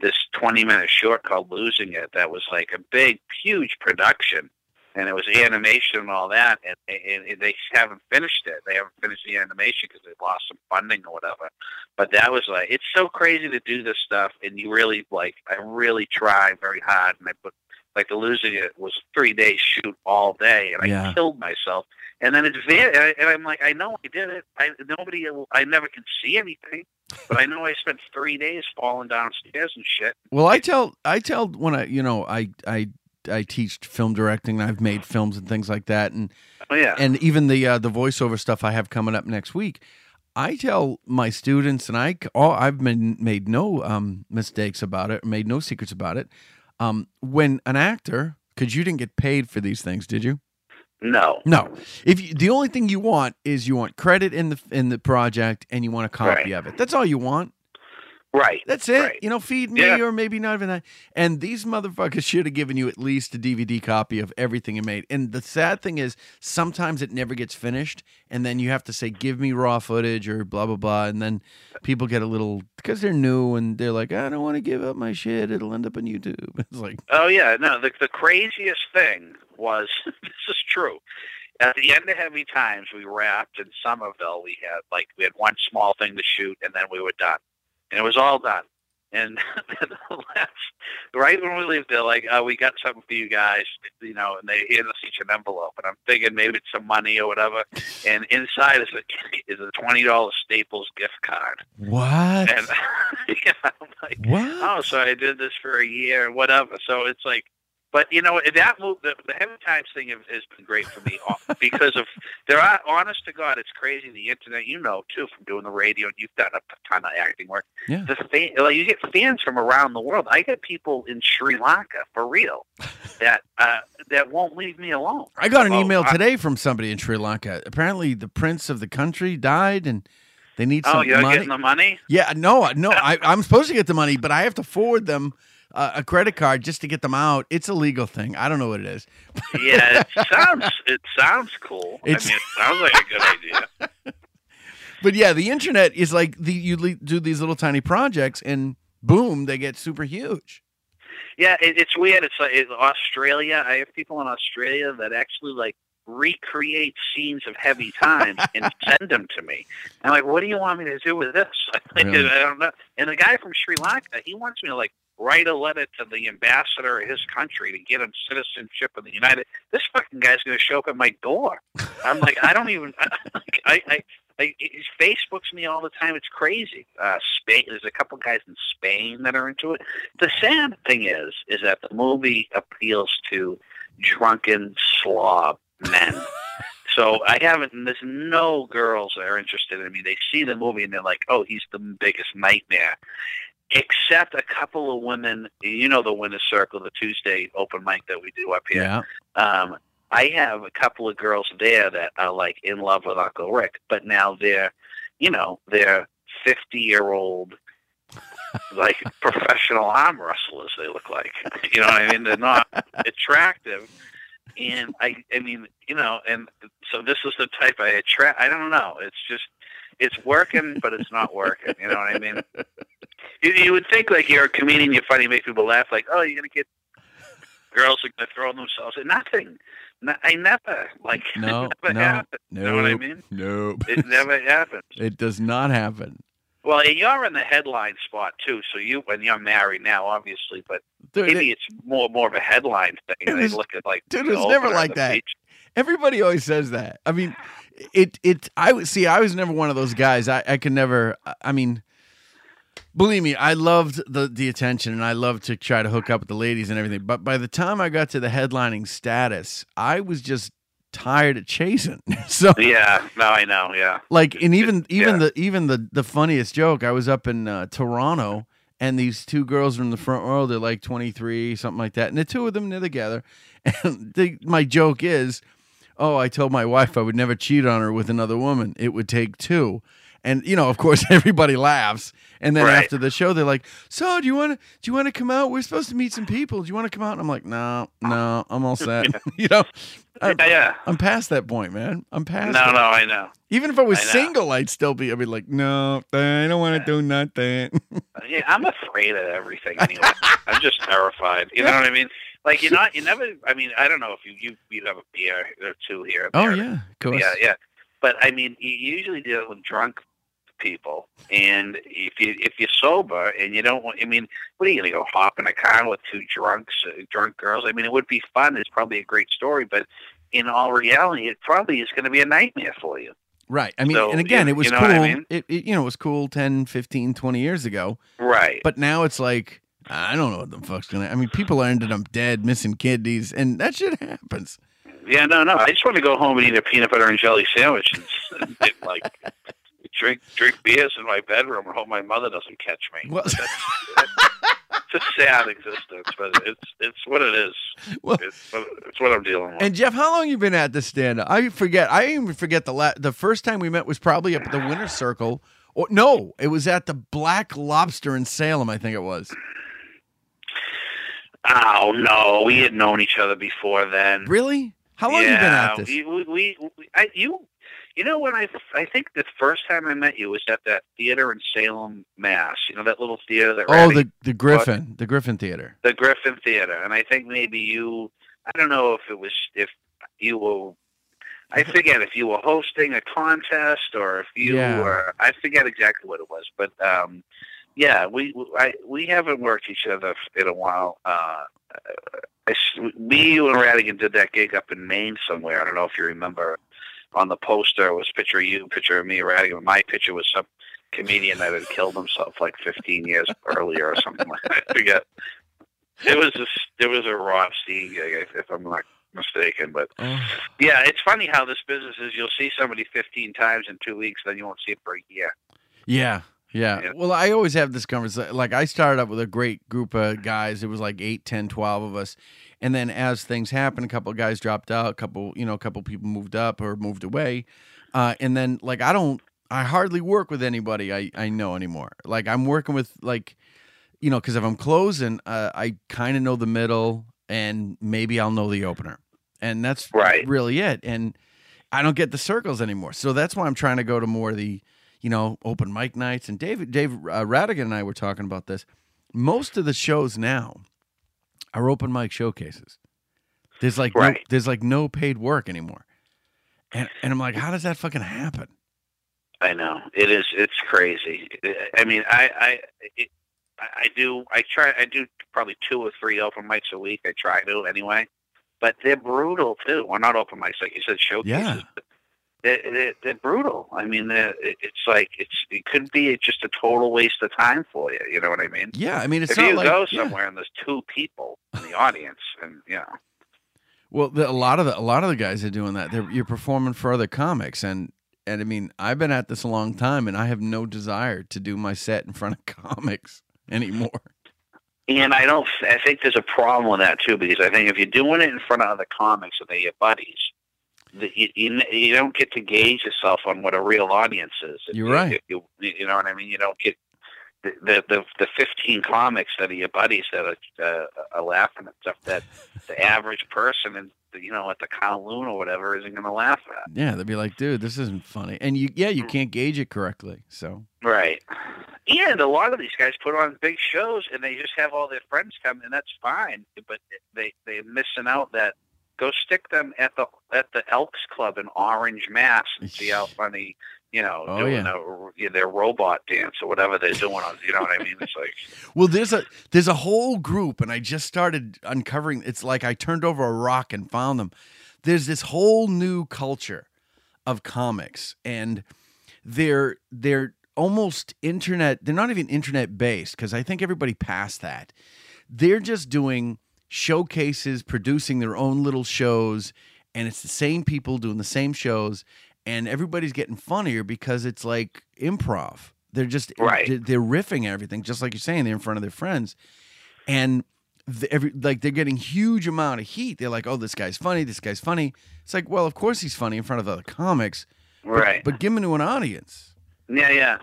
this twenty minute short called "Losing It" that was like a big, huge production, and it was animation and all that. And, and, and they haven't finished it. They haven't finished the animation because they lost some funding or whatever. But that was like it's so crazy to do this stuff, and you really like I really try very hard, and I put like the losing it was three days shoot all day, and I killed myself. And then it's van- and I'm like, I know I did it. I nobody, I never can see anything, but I know I spent three days falling downstairs and shit. Well, I tell I tell when I you know I I I teach film directing. I've made films and things like that, and Oh, yeah. and even the uh, the voiceover stuff I have coming up next week. I tell my students, and I all I've been made no um, mistakes about it, made no secrets about it. Um, when an actor, because you didn't get paid for these things, did you? No. No. If you, the only thing you want is you want credit in the in the project and you want a copy Right. of it. That's all you want. Right. That's it. Right. You know, feed me Yeah. or maybe not even that. And these motherfuckers should have given you at least a DVD copy of everything you made. And the sad thing is, sometimes it never gets finished, and then you have to say, "Give me raw footage" or blah blah blah, and then people get a little because they're new and they're like, "I don't want to give up my shit. It'll end up on YouTube." It's like, Oh yeah, no. The the craziest thing was this is true. At the end of Heavy Times, we wrapped in Somerville. We had like we had one small thing to shoot, and then we were done, and it was all done. And the last, right when we leave, they're like, "Oh, we got something for you guys," you know, and they hand us each an envelope, and I'm thinking maybe it's some money or whatever, and inside is a is a twenty dollars Staples gift card. what? And yeah, I'm like, What? Oh, so I did this for a year and whatever. So it's like, but you know, that move, the, the Heavy Times thing has, has been great for me uh, because of there are, honest to God, it's crazy. The internet, you know, too, from doing the radio, and you've done a ton of acting work. Yeah. The fan, like you get fans from around the world. I get people in Sri Lanka for real that uh, that won't leave me alone. I got an Oh, email I- today from somebody in Sri Lanka. Apparently, the prince of the country died, and they need some Oh, you're money. getting the money? Yeah, no, no, I, I'm supposed to get the money, but I have to forward them uh, a credit card just to get them out. It's a legal thing. I don't know what it is. Yeah, it sounds it sounds cool. It's- I mean, it sounds like a good idea. But yeah, the internet is like the you le- do these little tiny projects, and boom, they get super huge. Yeah, it, it's weird. It's like it's Australia. I have people in Australia that actually like recreate scenes of heavy times and send them to me. I'm like, what do you want me to do with this? Really? I don't know. And the guy from Sri Lanka, he wants me to like write a letter to the ambassador of his country to get him citizenship of the United. This fucking guy's going to show up at my door. I'm like, I don't even. I, I, I, Facebooks me all the time. It's crazy. Uh, Spain. There's a couple guys in Spain that are into it. The sad thing is, is that the movie appeals to drunken slob men. so I haven't. There's no girls that are interested in me. They see the movie and they're like, "Oh, he's the biggest nightmare." Except a couple of women. You know the Winter Circle, the Tuesday open mic that we do up here. Yeah. Um, I have a couple of girls there that are like in love with Uncle Rick, but now they're, you know, they're fifty-year-old, like professional arm wrestlers. They look like, you know what I mean? They're not attractive, and I, I mean, you know, and so this is the type I attract. I don't know. It's just, it's working, but it's not working. You know what I mean? You, you would think like you're a comedian, you're funny, make people laugh. Like, oh, you're gonna get girls are gonna throw themselves in nothing. No, I never like No, it never no, happened. no, know what I mean? Nope. It never happens. It does not happen. Well, and you're in the headline spot too. So you, and you're married now, obviously, but Dude, maybe it's more more of a headline thing. It they look at like Dude, it's never like that. beach. Everybody always says that. I mean, it it I would see. I was never one of those guys. I I could never. I mean, believe me, I loved the the attention and I loved to try to hook up with the ladies and everything. But by the time I got to the headlining status, I was just tired of chasing. so Yeah, no, I know. Yeah, like and even even yeah. the even the the funniest joke i was up in uh, toronto and these two girls are in the front row they're like 23 something like that and the two of them they're together and the, my joke is oh i told my wife i would never cheat on her with another woman it would take two and you know of course everybody laughs and then Right. after the show they're like so do you want to do you want to come out we're supposed to meet some people do you want to come out and i'm like no no i'm all set you know I'm, Yeah, yeah. I'm past that point man i'm past no, it. no, I know. Even if I was I single, I'd still be. I'd be like, no, I don't want to do nothing. Uh, yeah, I'm afraid of everything anyway. I'm just terrified. You know what I mean? Like you're not. You never. I mean, I don't know if you you you have a beer or two here. oh yeah, of course. Yeah, yeah. But I mean, you usually deal with drunk people, and if you if you're sober and you don't want, I mean, what are you gonna go hop in a car with two drunks, uh, drunk girls? I mean, it would be fun. It's probably a great story, but in all reality, it probably is going to be a nightmare for you. Right. I mean, So, and again, it was you know cool. I mean? it, it, you know, it was cool 10, 15, 20 years ago. Right. But now it's like, I don't know what the fuck's going to I mean, people are ended up dead, missing kidneys, and that shit happens. Yeah, no, no. I just want to go home and eat a peanut butter and jelly sandwich and, and like drink drink beers in my bedroom and hope my mother doesn't catch me. Well- That's- it's a sad existence, but it's it's what it is. Well- it's, what- it's what I'm dealing with. And Jeff, how long you been at this stand up? I forget. I even forget the la- the first time we met was probably up at the Winter Circle Or, no, it was at the Black Lobster in Salem. I think it was. Oh no, we had known each other before then. Really? How long yeah, you been at this? We, we, we- I, you, you know when I, I think the first time I met you was at that theater in Salem, Mass. You know that little theater that. Oh, the the Griffin, the Griffin Theater. the Griffin Theater, and I think maybe you. I don't know if it was if you were. I forget if you were hosting a contest or if you Yeah. were. I forget exactly what it was, but um, yeah, we I, we haven't worked each other in a while. Uh, I me, you, and Radigan did that gig up in Maine somewhere. I don't know if you remember. On the poster was a picture of you, picture of me, Radigan. My picture was some comedian that had killed himself like 15 years earlier or something like that. I forget. It was just it was a Steen gig, if- if I'm not mistaken. But yeah, it's funny how this business is. You'll see somebody 15 times in two weeks, then you won't see it for a year. Yeah, yeah. Well, I always have this conversation. Like, I started up with a great group of guys. It was like 8, 10, 12 of us. And then as things happened, a couple of guys dropped out, a couple, you know, a couple people moved up or moved away. Uh, and then, like, I don't, I hardly work with anybody I, I know anymore. Like, I'm working with, like, you know, because if I'm closing, uh, I kind of know the middle and maybe I'll know the opener. And that's Right. really it. And I don't get the circles anymore. So that's why I'm trying to go to more of the, you know, open mic nights. And David, Dave uh, Radigan and I were talking about this. Most of the shows now are open mic showcases. There's like no, there's like no paid work anymore. And and I'm like, how does that fucking happen? I know it is. It's crazy. I mean, I I it, I I do. I try. I do probably two or three open mics a week. I try to anyway, but they're brutal too. Well, not open mics, like you said, showcases. Yeah. But they're, they're, brutal. I mean, it's like it's it could be just a total waste of time for you. You know what I mean? Yeah, I mean, it's if you like- go yeah. somewhere and there's two people in the audience, and you know, Well, the, a lot of the a lot of the guys are doing that. They're, you're performing for other comics, and and I mean, I've been at this a long time, and I have no desire to do my set in front of comics anymore. And I don't. I think there's a problem with that too, because I think if you're doing it in front of other comics and they're your buddies, you, you you don't get to gauge yourself on what a real audience is. You're right. You, you know what I mean? You don't get the the the, the 15 comics that are your buddies that are, uh, are laughing at stuff that the average person and you know at the Kowloon or whatever isn't going to laugh at. Yeah, they'd be like, "Dude, this isn't funny," and you, yeah, you can't gauge it correctly. So Right. And a lot of these guys put on big shows and they just have all their friends come and that's fine. But they they're missing out that go stick them at the at the Elks Club in Orange, Mass and see how funny, you know, Oh, doing yeah. a, their robot dance or whatever they're doing on you know what I mean? It's like Well, there's a there's a whole group, and I just started uncovering. It's like I turned over a rock and found them. There's this whole new culture of comics, and they're they're almost internet. They're not even internet based because I think everybody passed that. They're just doing showcases, producing their own little shows, and it's the same people doing the same shows, and everybody's getting funnier because it's like improv. They're just eh, Right. they're- riffing everything, just like you're saying. They're in front of their friends, and the, every like they're getting huge amount of heat. They're like, "Oh, this guy's funny. This guy's funny." It's like, well, of course he's funny in front of other comics, but- Right. But, give him to an audience. Yeah, yeah,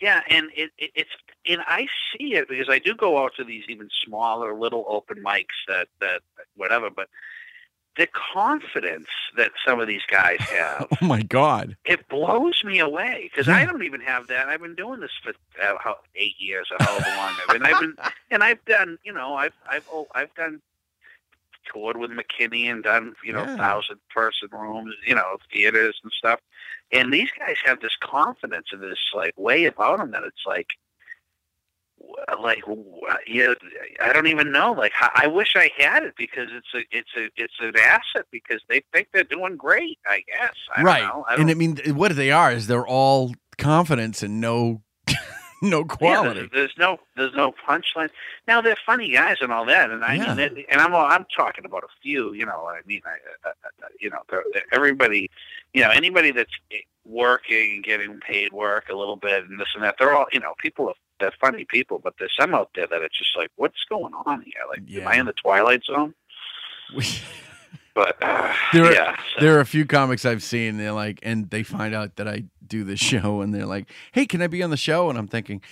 yeah, and it, it, it's and I see it because I do go out to these even smaller little open mics that that whatever, but the confidence that some of these guys have, Oh my god! it blows me away because I don't even have that. I've been doing this for uh, how, eight years or however long I've been. I've been and I've done, you know, I've I've oh, I've done toured with McKinney and done, you know, Yeah. thousand person rooms, you know, theaters and stuff. And these guys have this confidence and this like way about them that it's like, like w- yeah, I don't even know. Like I I wish I had it because it's a it's a it's an asset because they think they're doing great. I guess. I right, Don't know. I and I mean, what they are is they're all confidence and no no Yeah, quality. there's, there's no there's no punchline. Now they're funny guys and all that, and I Yeah. mean, and I'm I'm talking about a few. You know, I mean, I, uh, uh, you know, everybody, you know, anybody that's working and getting paid work a little bit and this and that. They're all, you know, people are they're funny people, but there's some out there that it's just like, what's going on here? Like, am I in the twilight zone? But uh, There are, yeah, there are a few comics I've seen. They're like, and they find out that I do this show, and they're like, "Hey, can I be on the show?" And I'm thinking,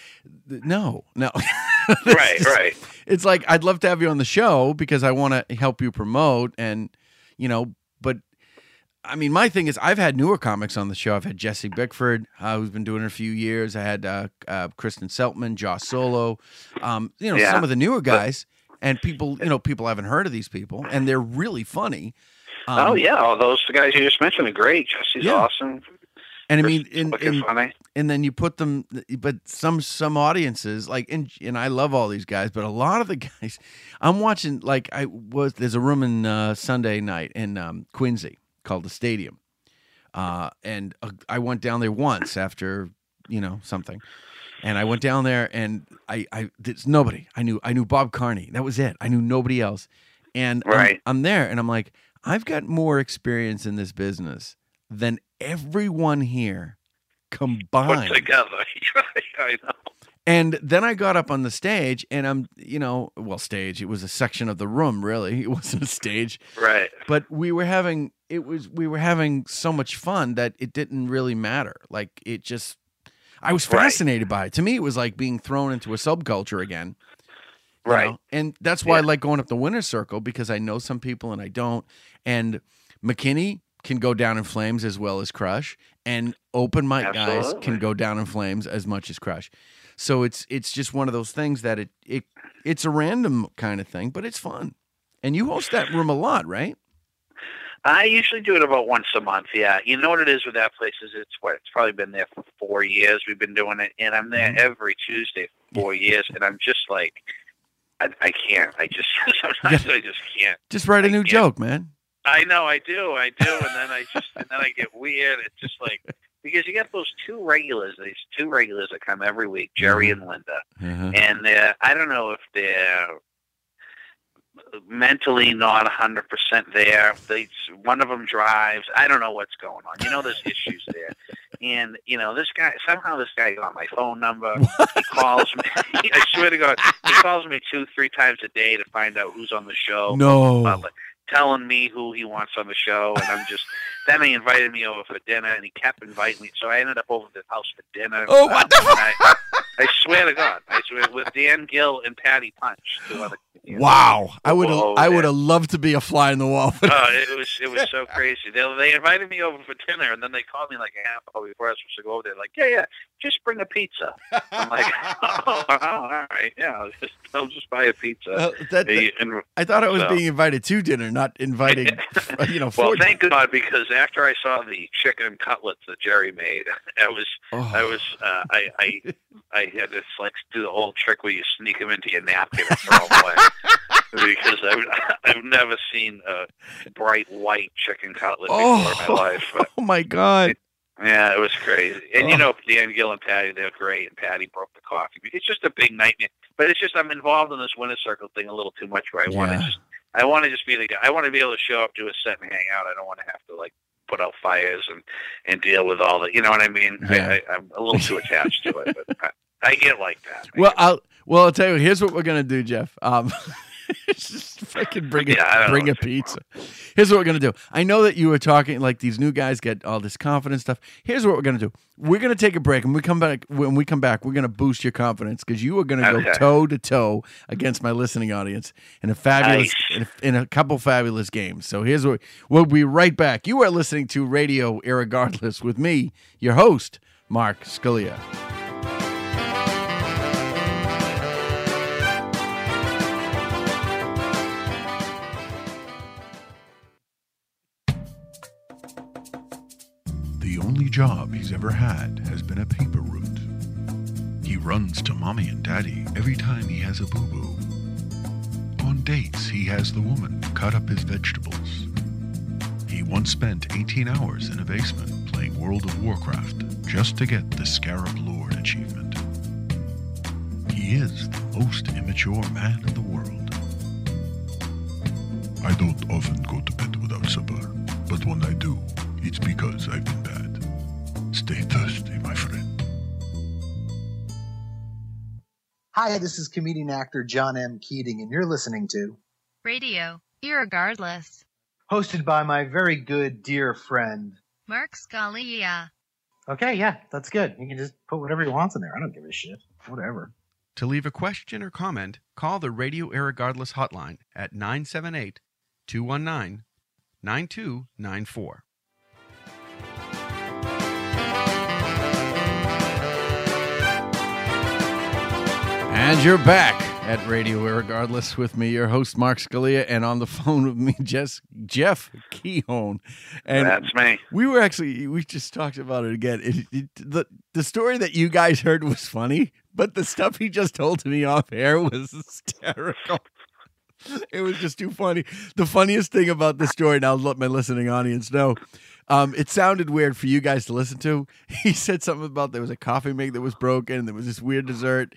"No, no." right, right. It's like I'd love to have you on the show because I want to help you promote, and you know, but I mean, my thing is, I've had newer comics on the show. I've had Jesse Bickford, uh, who's been doing it a few years. I had uh, uh, Kristen Seltman, Josh Solo, um, you know, Yeah. some of the newer guys, and people, you know, people haven't heard of these people, and they're really funny. Um, oh yeah, all those guys you just mentioned are great. Jesse's Yeah. awesome. And I mean, in, looking in- funny. and then you put them, but some some audiences like, and and I love all these guys, but a lot of the guys, I'm watching. Like I was, there's a room in uh, Sunday night in um, Quincy called the Stadium, uh, and uh, I went down there once after you know something, and I went down there and I I there's nobody. I knew I knew Bob Carney. That was it. I knew nobody else, and I'm- Right. I'm there and I'm like, I've got more experience in this business than everyone here Put combined. together. I know. And then I got up on the stage and I'm, you know, well, stage, it was a section of the room, really. It wasn't a stage. Right. But we were having, it was, we were having so much fun that it didn't really matter. Like it just, I was Right. fascinated by it. To me, it was like being thrown into a subculture again. Right. know? And that's why I like going up the winner's circle because I know some people and I don't. And McKinney can go down in flames as well as Crush, and open mic guys can go down in flames as much as Crush. So it's it's just one of those things that it it it's a random kind of thing, but it's fun. And you host that room a lot, right? I usually do it about once a month. Yeah, you know what it is with that place is it's what it's probably been there for four years. We've been doing it, and I'm there mm-hmm. every Tuesday for four years, and I'm just like, I, I can't. I just sometimes I just can't. Just write a new joke, man. I know I do, I do, and then I just and then I get weird. It's just like because you get those two regulars, these two regulars that come every week, Jerry and Linda, Uh-huh. and they're I don't know if they're mentally not a hundred percent there. They one of them drives. I don't know what's going on. You know, there's issues there, and you know this guy somehow this guy got my phone number. He calls me. I swear to God, he calls me two, three times a day to find out who's on the show. No. Telling me who he wants on the show, and I'm just. Then he invited me over for dinner, and he kept inviting me. So I ended up over at his house for dinner. Oh, what the fuck? I, I swear to God, I swear with Dan Gill and Patty Punch, two other. Wow. I would have I would have loved to be a fly in the wall. for Oh, it was it was so crazy. They they invited me over for dinner, and then they called me like a half hour before I was supposed to go over there. Like, yeah, yeah, just bring a pizza. I'm like, oh, oh, all right, yeah, I'll just I'll just buy a pizza. Uh, that- And- and- I thought I was so- being invited to dinner, not inviting, you know, Well, thank God because after I saw the chicken cutlets that Jerry made, I was, Oh. I was, uh, I, I, I had to like do the old trick where you sneak them into your napkin and throw them away because I've, I've never seen a bright white chicken cutlet before in my Oh. life. But, Oh my god. yeah, it was crazy. And you Oh. know, Dan Gill and Patty, they're great. And Patty broke the coffee. It's just a big nightmare. But it's just I'm involved in this winter circle thing a little too much. Where I want to just, I want to just be the guy. I want to be able to show up, to a set, and hang out. I don't want to have to like put out fires and and deal with all the. You know what I mean? Yeah. I, I, I'm a little too attached to it, but I, I get like that. Well, I'll well, I'll tell you. Here's what we're gonna do, Jeff. Um, just fucking bring a Yeah, bring a pizza. Here's what we're gonna do. I know that you were talking like these new guys get all this confidence stuff. Here's what we're gonna do. We're gonna take a break, and we come back. When we come back, we're gonna boost your confidence because you are gonna go toe to toe against my listening audience in a fabulous in, a, in a couple fabulous games. So here's what we'll be right back. You are listening to Radio Irregardless with me, your host, Mark Scalia. Only job he's ever had has been a paper route. He runs to mommy and daddy every time he has a boo boo. On dates, he has the woman cut up his vegetables. He once spent 18 hours in a basement playing World of Warcraft just to get the Scarab Lord achievement. He is the most immature man in the world. I don't often go to bed without supper, but when I do, it's because I've been bad. Stay thirsty, my friend. Hi, this is comedian actor John M. Keating, and you're listening to Radio, irregardless. hosted by my very good dear friend. Mark Scalia. Okay, yeah, that's good. You can just put whatever he wants in there. I don't give a shit. Whatever. To leave a question or comment, call the Radio Irregardless hotline at 978 219 9294. And you're back at Radio Irregardless with me, your host Mark Scalia, and on the phone with me, Jess, Jeff Koen. And That's me. We were actually we just talked about it again. It, it, the the story that you guys heard was funny, but the stuff he just told to me off air was hysterical. It was just too funny. The funniest thing about the story, and I'll let my listening audience know, um, it sounded weird for you guys to listen to. He said something about there was a coffee mug that was broken, and there was this weird dessert,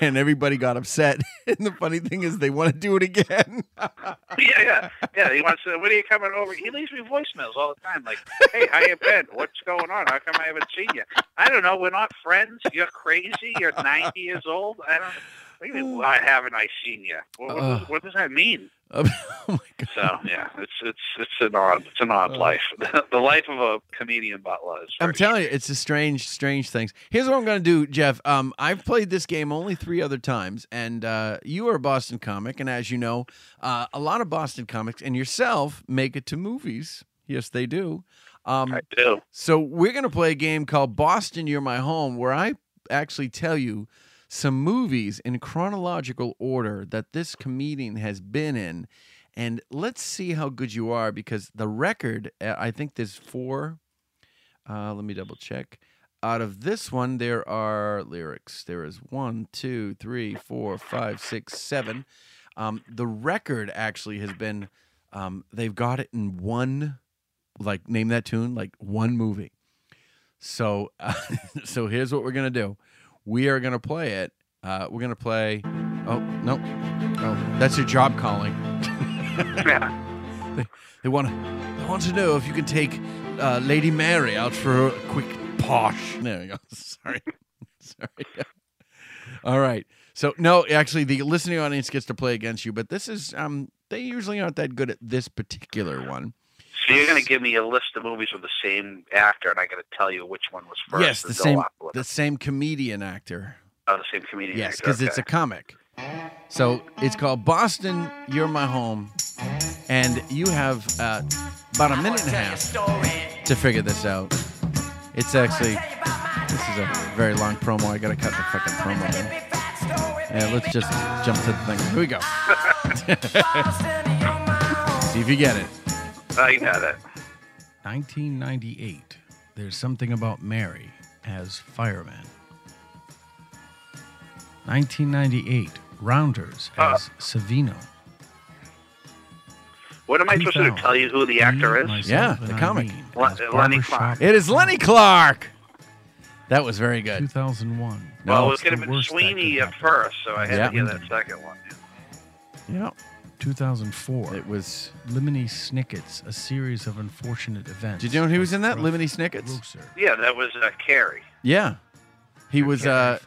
and everybody got upset. And the funny thing is, they want to do it again. yeah, yeah, yeah. He wants to. When are you coming over? He leaves me voicemails all the time, like, "Hey, how you been? What's going on? How come I haven't seen you? I don't know. We're not friends. You're crazy. You're 90 years old. I don't. What do you mean? Why haven't I seen you? What, what, Uh. what does that mean? oh my god! So yeah, it's it's it's an odd it's an odd life. the life of a comedian butler is. I'm telling you, it's a strange, strange things. Here's what I'm going to do, Jeff. Um, I've played this game only three other times, and uh, you are a Boston comic, and as you know, uh, a lot of Boston comics and yourself make it to movies. Yes, they do. Um, I do. So we're going to play a game called Boston, You're My Home, where I actually tell you some movies in chronological order that this comedian has been in. And let's see how good you are because the record, uh, I think there's four. Uh, let me double check. Out of this one, there are lyrics. There is one, two, three, four, five, six, seven. Um, the record actually has been, um, they've got it in one, like, name that tune, like one movie. So, uh, so here's what we're gonna do. We are gonna play it. Uh, we're gonna play. Oh no, oh that's your job calling. they they want to they want to know if you can take uh, Lady Mary out for a quick posh. There you go. Sorry, sorry. All right. So no, actually, the listening audience gets to play against you, but this is um they usually aren't that good at this particular one. So you're going to give me a list of movies with the same actor, and I got to tell you which one was first. yes, the same the same comedian actor. Oh, the same comedian. Yes, actor, because it's a comic. So it's called Boston, You're My Home. And you have uh, about a minute and a half to figure this out. It's actually, this is a very long promo. I got to cut the fucking promo there. Yeah, let's just jump to the thing. Here we go. See if you get it. I got it. 1998. There's something about Mary as fireman. 1998. Rounders Uh. as Savino. What am I supposed to Tell you who the actor is? Yeah, the comic. Le- Lenny Clarke. It is Lenny Clarke. That was very good. 2001. well, it was going to be Sweeney at first, so I had Yeah. to hear that second one. Yeah. 2004. It was Lemony Snicket's A Series of Unfortunate Events. Did you know he was in that? Lemony Snicket's? Yeah, that was uh, Carrey. Yeah. He was uh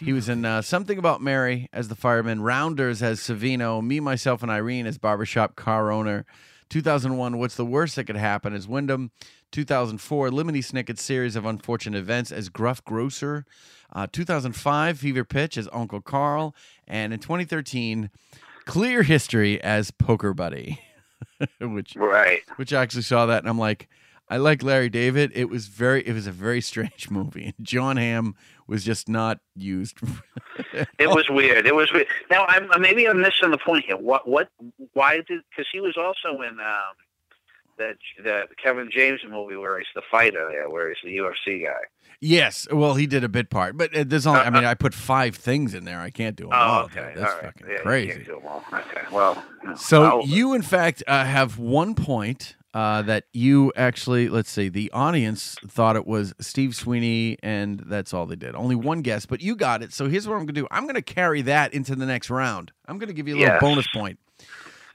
he was in uh, something about Mary as the fireman, Rounders as Savino, Me, Myself, and Irene as barbershop car owner. 2001, What's the Worst That Could Happen as Wyndham. 2004, Lemony Snicket's Series of Unfortunate Events as Gruff Grocer. Uh, 2005, Fever Pitch as Uncle Carl. And in 2013, Clear History as Poker Buddy. which right. which I actually saw that and I'm like, I like Larry David. It was very it was a very strange movie. Jon Hamm was just not used. It was weird. It was weird. Now, I'm maybe I'm missing the point here. What? What? Why did? Because he was also in um, that the Kevin James movie where he's the fighter there, where he's the UFC guy. Yes, well, he did a bit part, but uh, there's only. I mean, I put five things in there. I can't do them all. Oh, okay. dude. That's All right. fucking Yeah, crazy. can't do 'em all. Okay. Well. So I'll- you, in fact, uh, have one point uh, that you actually. Let's see. The audience thought it was Steve Sweeney, and that's all they did. Only one guess, but you got it. So here's what I'm going to do. I'm going to carry that into the next round. I'm going to give you a little Yes. bonus point.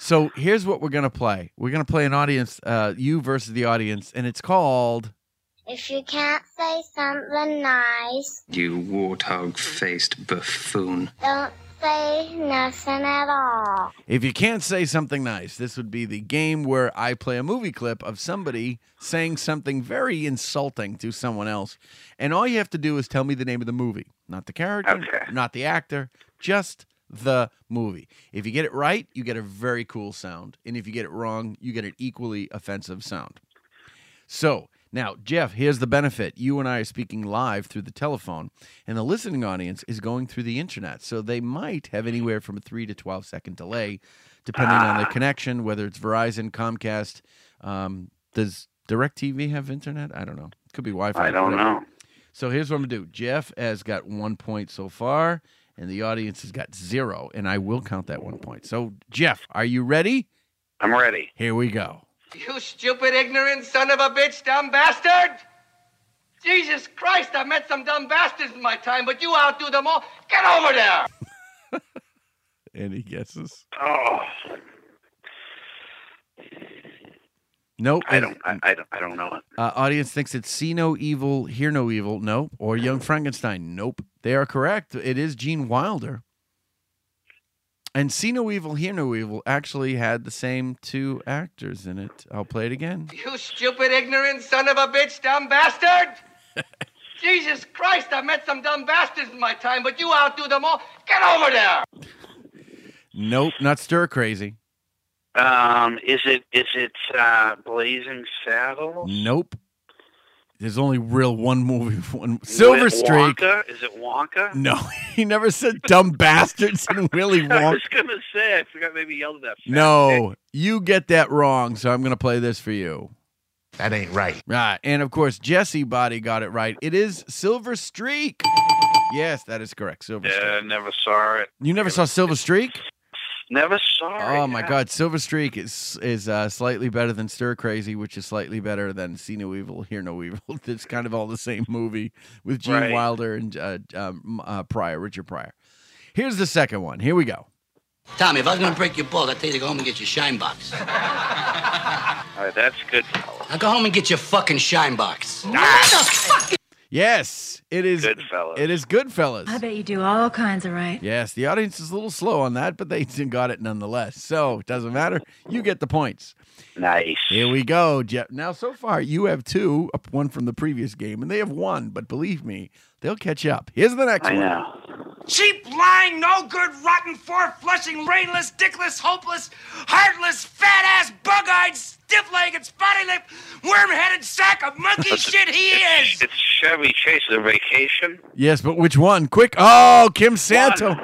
So here's what we're going to play. We're going to play an audience, uh, you versus the audience, and it's called. If you can't say something nice, You warthog faced buffoon. don't say nothing at all. If you can't say something nice, this would be the game where I play a movie clip of somebody saying something very insulting to someone else. And all you have to do is tell me the name of the movie, not the character, not the actor, just the movie. If you get it right, you get a very cool sound. And if you get it wrong, you get an equally offensive sound. So now, Jeff, here's the benefit. You and I are speaking live through the telephone, and the listening audience is going through the internet. So they might have anywhere from a three to 12 second delay, depending on the connection, whether it's Verizon, Comcast. Um, does DirecTV have internet? I don't know. It could be Wi Fi. I don't know. So here's what I'm going to do Jeff has got one point so far, and the audience has got zero, and I will count that one point. So, Jeff, are you ready? I'm ready. Here we go. You stupid, ignorant son of a bitch, dumb bastard! Jesus Christ, I've met some dumb bastards in my time, but you outdo them all. Get over there! Any guesses? Oh, Nope. I don't. I, I don't. I don't know it. Uh, audience thinks it's see no evil, hear no evil. Nope. Or Young Frankenstein. Nope. They are correct. It is Gene Wilder. And See No Evil, Hear No Evil actually had the same two actors in it. I'll play it again. You stupid, ignorant son of a bitch, dumb bastard! Jesus Christ, I've met some dumb bastards in my time, but you outdo them all. Get over there! Nope, not stir crazy. Um, is it? Is it uh, Blazing Saddles? Nope. There's only real one movie. One Silver With Streak. Wonka? Is it Wonka? No, he never said dumb bastards and Willy Wonka. I Wonka. was gonna say. I forgot. Maybe yelled at that. fat No, you get that wrong, so I'm going to play this for you. That ain't right. Right. And of course, Jesse Body got it right. It is Silver Streak. Yes, that is correct. Silver pig. Streak. Yeah, never saw it. You never saw Silver Streak? Never saw it. Oh my yeah. God, Silver Streak is is uh, slightly better than Stir Crazy, which is slightly better than See No Evil, Hear No Evil. It's kind of all the same movie with Gene Right. Wilder and uh, um, uh, Pryor, Richard Pryor. Here's the second one. Here we go. Tommy, if I was gonna break your balls, I'd tell you to go home and get your shine box. All right, that's good. Now go home and get your fucking shine box. Yes, it is. Goodfellas. It is Goodfellas. I bet you do all kinds of right. Yes, the audience is a little slow on that, but they got it nonetheless. So it doesn't matter. You get the points. Nice. Here we go, Jeff. Now, so far, you have two, one from the previous game, and they have one, but believe me, they'll catch up. Here's the next I one. know. Cheap, lying, no good, rotten, four flushing, brainless, dickless, hopeless, heartless, fat ass, bug eyed, stiff legged, spotty lipped, worm headed sack of monkey shit he is! It's Chevy Chase. The Vacation. Yes, but which one? Quick. Oh, Kim Santo.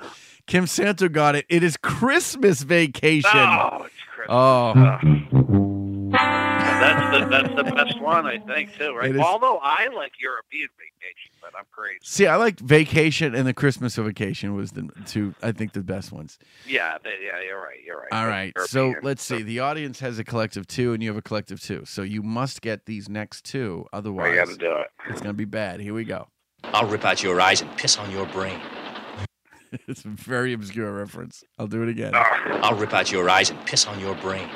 Kim Santo got it. It is Christmas Vacation. Oh, it's Christmas. Oh. That's the that's the best one, I think, too. Right. It is- Although I like European Vacation, but I'm crazy. See, I like Vacation and the Christmas Vacation was the two, I think, the best ones. Yeah, they, yeah, you're right. You're right. All right. So let's see. The audience has a collective two, and you have a collective two. So you must get these next two. Otherwise, I got to do it. it's going to be bad. Here we go. I'll rip out your eyes and piss on your brain. it's a very obscure reference. I'll do it again. I'll rip out your eyes and piss on your brain.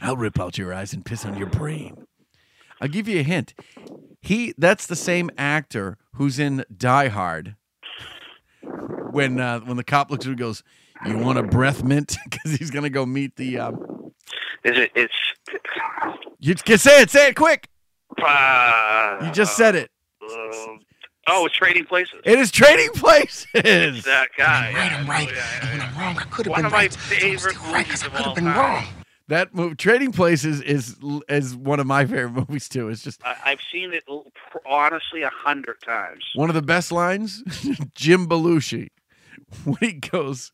I'll rip out your eyes and piss on your brain. I'll give you a hint. He that's the same actor who's in Die Hard. When uh, when the cop looks at him and goes, "You want a breath mint?" Because he's gonna go meet the. Um, Is it? It's. you can say it. Say it quick. Uh, You just said it. uh, oh, it's Trading Places. It is Trading Places. It's that guy. I'm Right, I'm right. And when I'm wrong, I could have One been of my right. favorite right, movies because I of could all have been time. wrong. That movie, Trading Places, is is one of my favorite movies too. It's just I, I've seen it honestly a hundred times. one of the best lines. Jim Belushi, when he goes,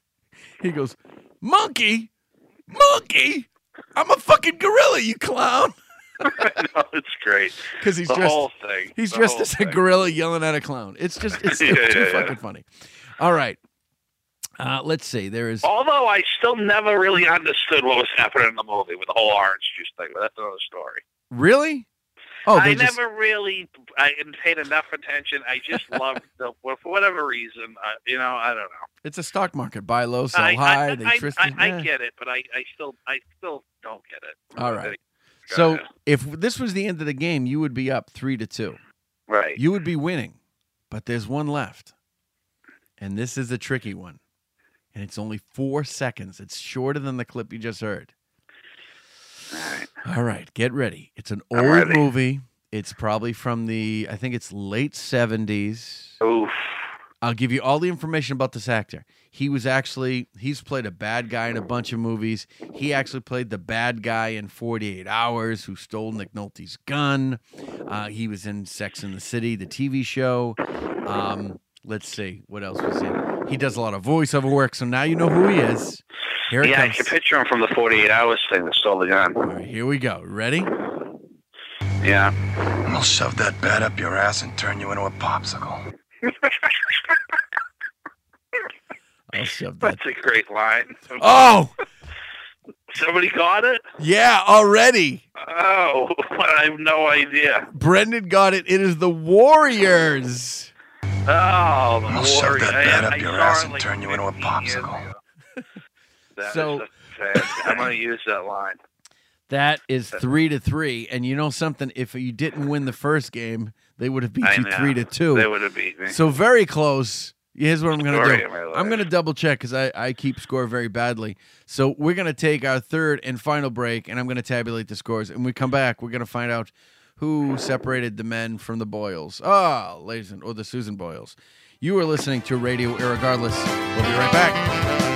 he goes, "Monkey, monkey, I'm a fucking gorilla, you clown." no, it's great. Because he's the dressed, whole thing. he's the dressed as a thing. gorilla yelling at a clown. It's just it's Yeah, too yeah, yeah. fucking funny. All right, uh, let's see. There is Although I still never really understood what was happening in the movie with the whole orange juice thing, but that's another story. really. Oh, I just never really I paid enough attention. I just loved the well, for whatever reason. Uh, you know, I don't know. it's a stock market. Buy low, sell I, high. I, they I, I. I get it, but I, I still I still don't get it. All right. So if this was the end of the game, you would be up three to two. Right. You would be winning, but there's one left, and this is a tricky one. And it's only four seconds. It's shorter than the clip you just heard. All right. All right, get ready. It's an old ready. movie. It's probably from the, I think it's late 70s. Oof. I'll give you all the information about this actor. He was actually, he's played a bad guy in a bunch of movies. He actually played the bad guy in 48 Hours who stole Nick Nolte's gun. Uh, he was in Sex in the City, the TV show. Um, let's see, what else was he? He does a lot of voiceover work, so now you know who he is. Here it yeah, I can picture him from the 48 hours thing that stole the gun. All right, here we go. Ready? Yeah. I'll shove that bat up your ass and turn you into a popsicle. I'll shove that. That's a great line. Oh, Somebody got it? yeah, already. Oh, I have no idea. Brendan got it. It is the Warriors. Oh, I'll shove that I- bat I up your saw ass and like turn you into a popsicle. ago. That So- is a fan- I'm going to use that line. That is three to three. And you know something? If you didn't win the first game, they would have beat I you know. three to two. They would have beat me. So very close. Here's what I'm going to do. of my life. I'm going to double check because I, I keep score very badly. So we're going to take our third and final break, and I'm going to tabulate the scores. And we come back, we're going to find out who separated the men from the Boyles. Ah, ladies and or the Susan Boyles. You are listening to Radio Irregardless. We'll be right back.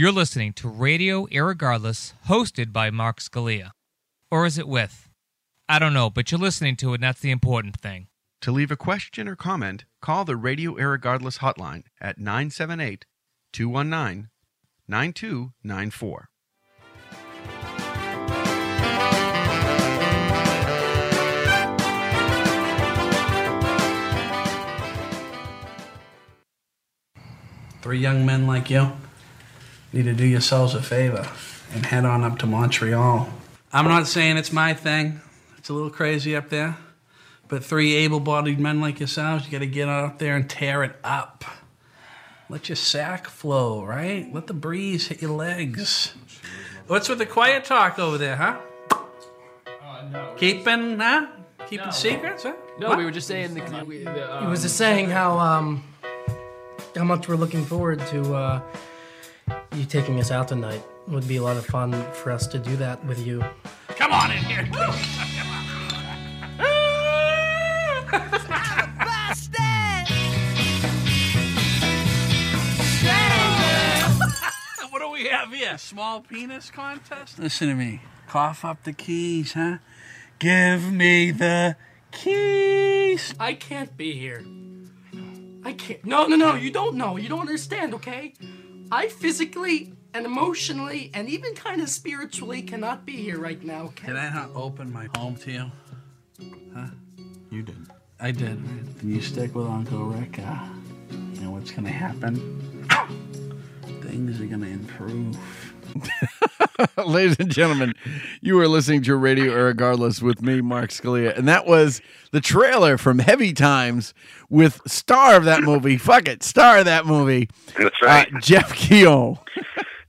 You're listening to Radio Irregardless, hosted by Mark Scalia. Or is it with? I don't know, but you're listening to it, and that's the important thing. To leave a question or comment, call the Radio Irregardless hotline at 978 219 9294. Three young men like you need to do yourselves a favor and head on up to Montreal. I'm not saying it's my thing. It's a little crazy up there. But three able-bodied men like yourselves, you got to get out there and tear it up. Let your sack flow, right? Let the breeze hit your legs. What's with the quiet talk over there, huh? Keeping, huh? Keeping secrets, huh? No, What? we were just saying the. we- the He was just saying how um how much we're looking forward to uh, you taking us out tonight. It would be a lot of fun for us to do that with you. Come on in here. what do we have here? Small penis contest? Listen to me. Cough up the keys, huh? Give me the keys. I can't be here. I can't. No, no, no. You don't know. You don't understand, okay? I physically and emotionally and even kind of spiritually cannot be here right now. Okay? Did I not open my home to you? Huh? You did. I did. You stick with Uncle Rick. Uh, you know what's gonna happen? Things are gonna improve. Ladies and gentlemen, you are listening to Radio Irregardless with me, Mark Scalia. And that was the trailer from Heavy Times with star of that movie. Fuck it, star of that movie. That's right. Uh, Jeff Koen.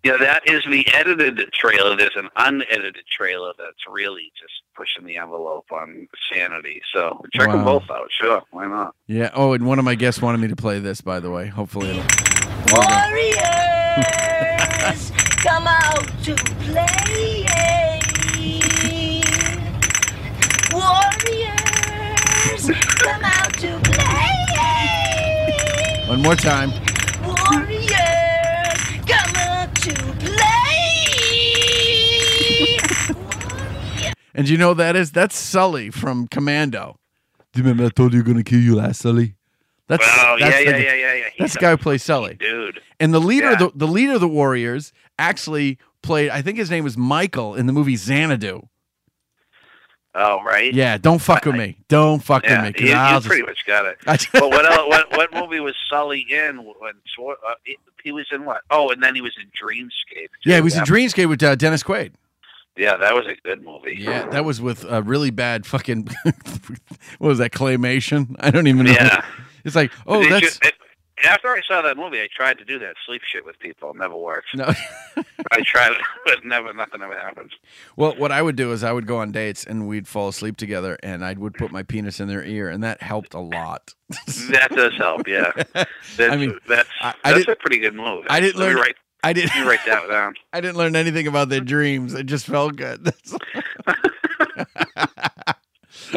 Yeah, that is the edited trailer. There's an unedited trailer that's really just pushing the envelope on sanity. So check them both out. Sure, why not? Yeah. Oh, and one of my guests wanted me to play this, by the way. Hopefully it'll. Warriors, come out to play. Warriors, come out to play. One more time. Warriors, come out to play. And you know that is? That's Sully from Commando. Do you remember I told you you were going to kill you last, Sully? That's, Oh, that's yeah, the, yeah, yeah, yeah, yeah. That's the guy who plays Sully. Dude. And the leader, Yeah. of the, the leader of the Warriors, actually played. I think his name was Michael in the movie Xanadu. Oh, right. Yeah, don't fuck with me. Don't fuck Yeah, with me. you, I'll you just- pretty much got it. But what, else, what what movie was Sully in? When uh, he- was in what? Oh, and then he was in Dreamscape. yeah, he too. was in Dreamscape with uh, Dennis Quaid. Yeah, that was a good movie. Yeah, that was with a really bad fucking. what was that claymation? I don't even know. Yeah. It's like, oh, Did you- that's it- after I saw that movie, I tried to do that sleep shit with people. It never works. no. I tried it, but never, nothing ever happens. Well, what I would do is I would go on dates and we'd fall asleep together, and I would put my penis in their ear, and that helped a lot. That does help. Yeah, that's, I mean, that's I- I that's a pretty good move. I didn't learn- I didn't. write that down. I didn't learn anything about their dreams. It just felt good.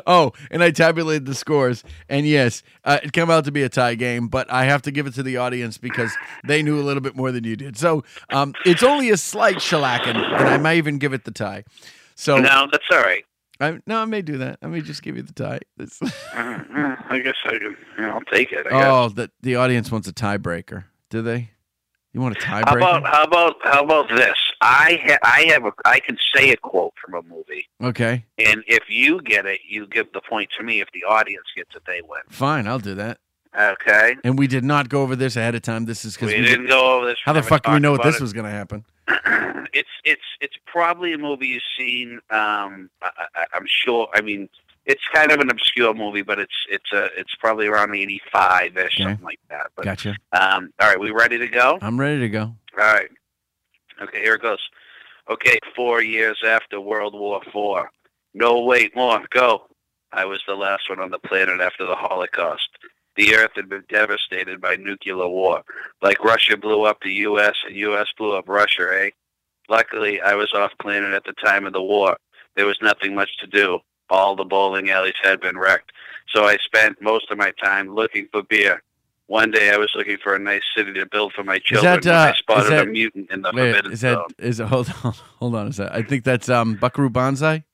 Oh, and I tabulated the scores, and yes, uh, it came out to be a tie game. But I have to give it to the audience because they knew a little bit more than you did. So um, it's only a slight shellacking, and I might even give it the tie. So no, that's all right. I, no, I may do that. I may just give you the tie. Uh, I guess I can. I'll take it. Oh, the the audience wants a tiebreaker. Do they? You want a tiebreaker? How about how about how about this? I ha- I have a I can say a quote from a movie, okay, and if you get it, you give the point to me. If the audience gets it, they win. fine. I'll do that. Okay. And we did not go over this ahead of time. This is because We didn't go over this. How the fuck do we know what this it. was going to happen? it's it's it's probably a movie you've seen. Um, I, I, I'm sure. I mean, it's kind of an obscure movie, but it's it's a it's probably around eighty five ish, Okay. something like that. But Gotcha. um, all right, we ready to go? I'm ready to go. All right. Okay, here it goes. Okay, four years after World War Four. No, wait, more. Go. I was the last one on the planet after the Holocaust. The Earth had been devastated by nuclear war. Like Russia blew up the U.S. and U.S. blew up Russia, eh? Luckily, I was off planet at the time of the war. There was nothing much to do. All the bowling alleys had been wrecked. So I spent most of my time looking for beer. One day I was looking for a nice city to build for my children that, when uh, I spotted that- a mutant in the Wait, forbidden is that zone. is it? Hold on, hold on a sec. I think that's um Buckaroo Banzai.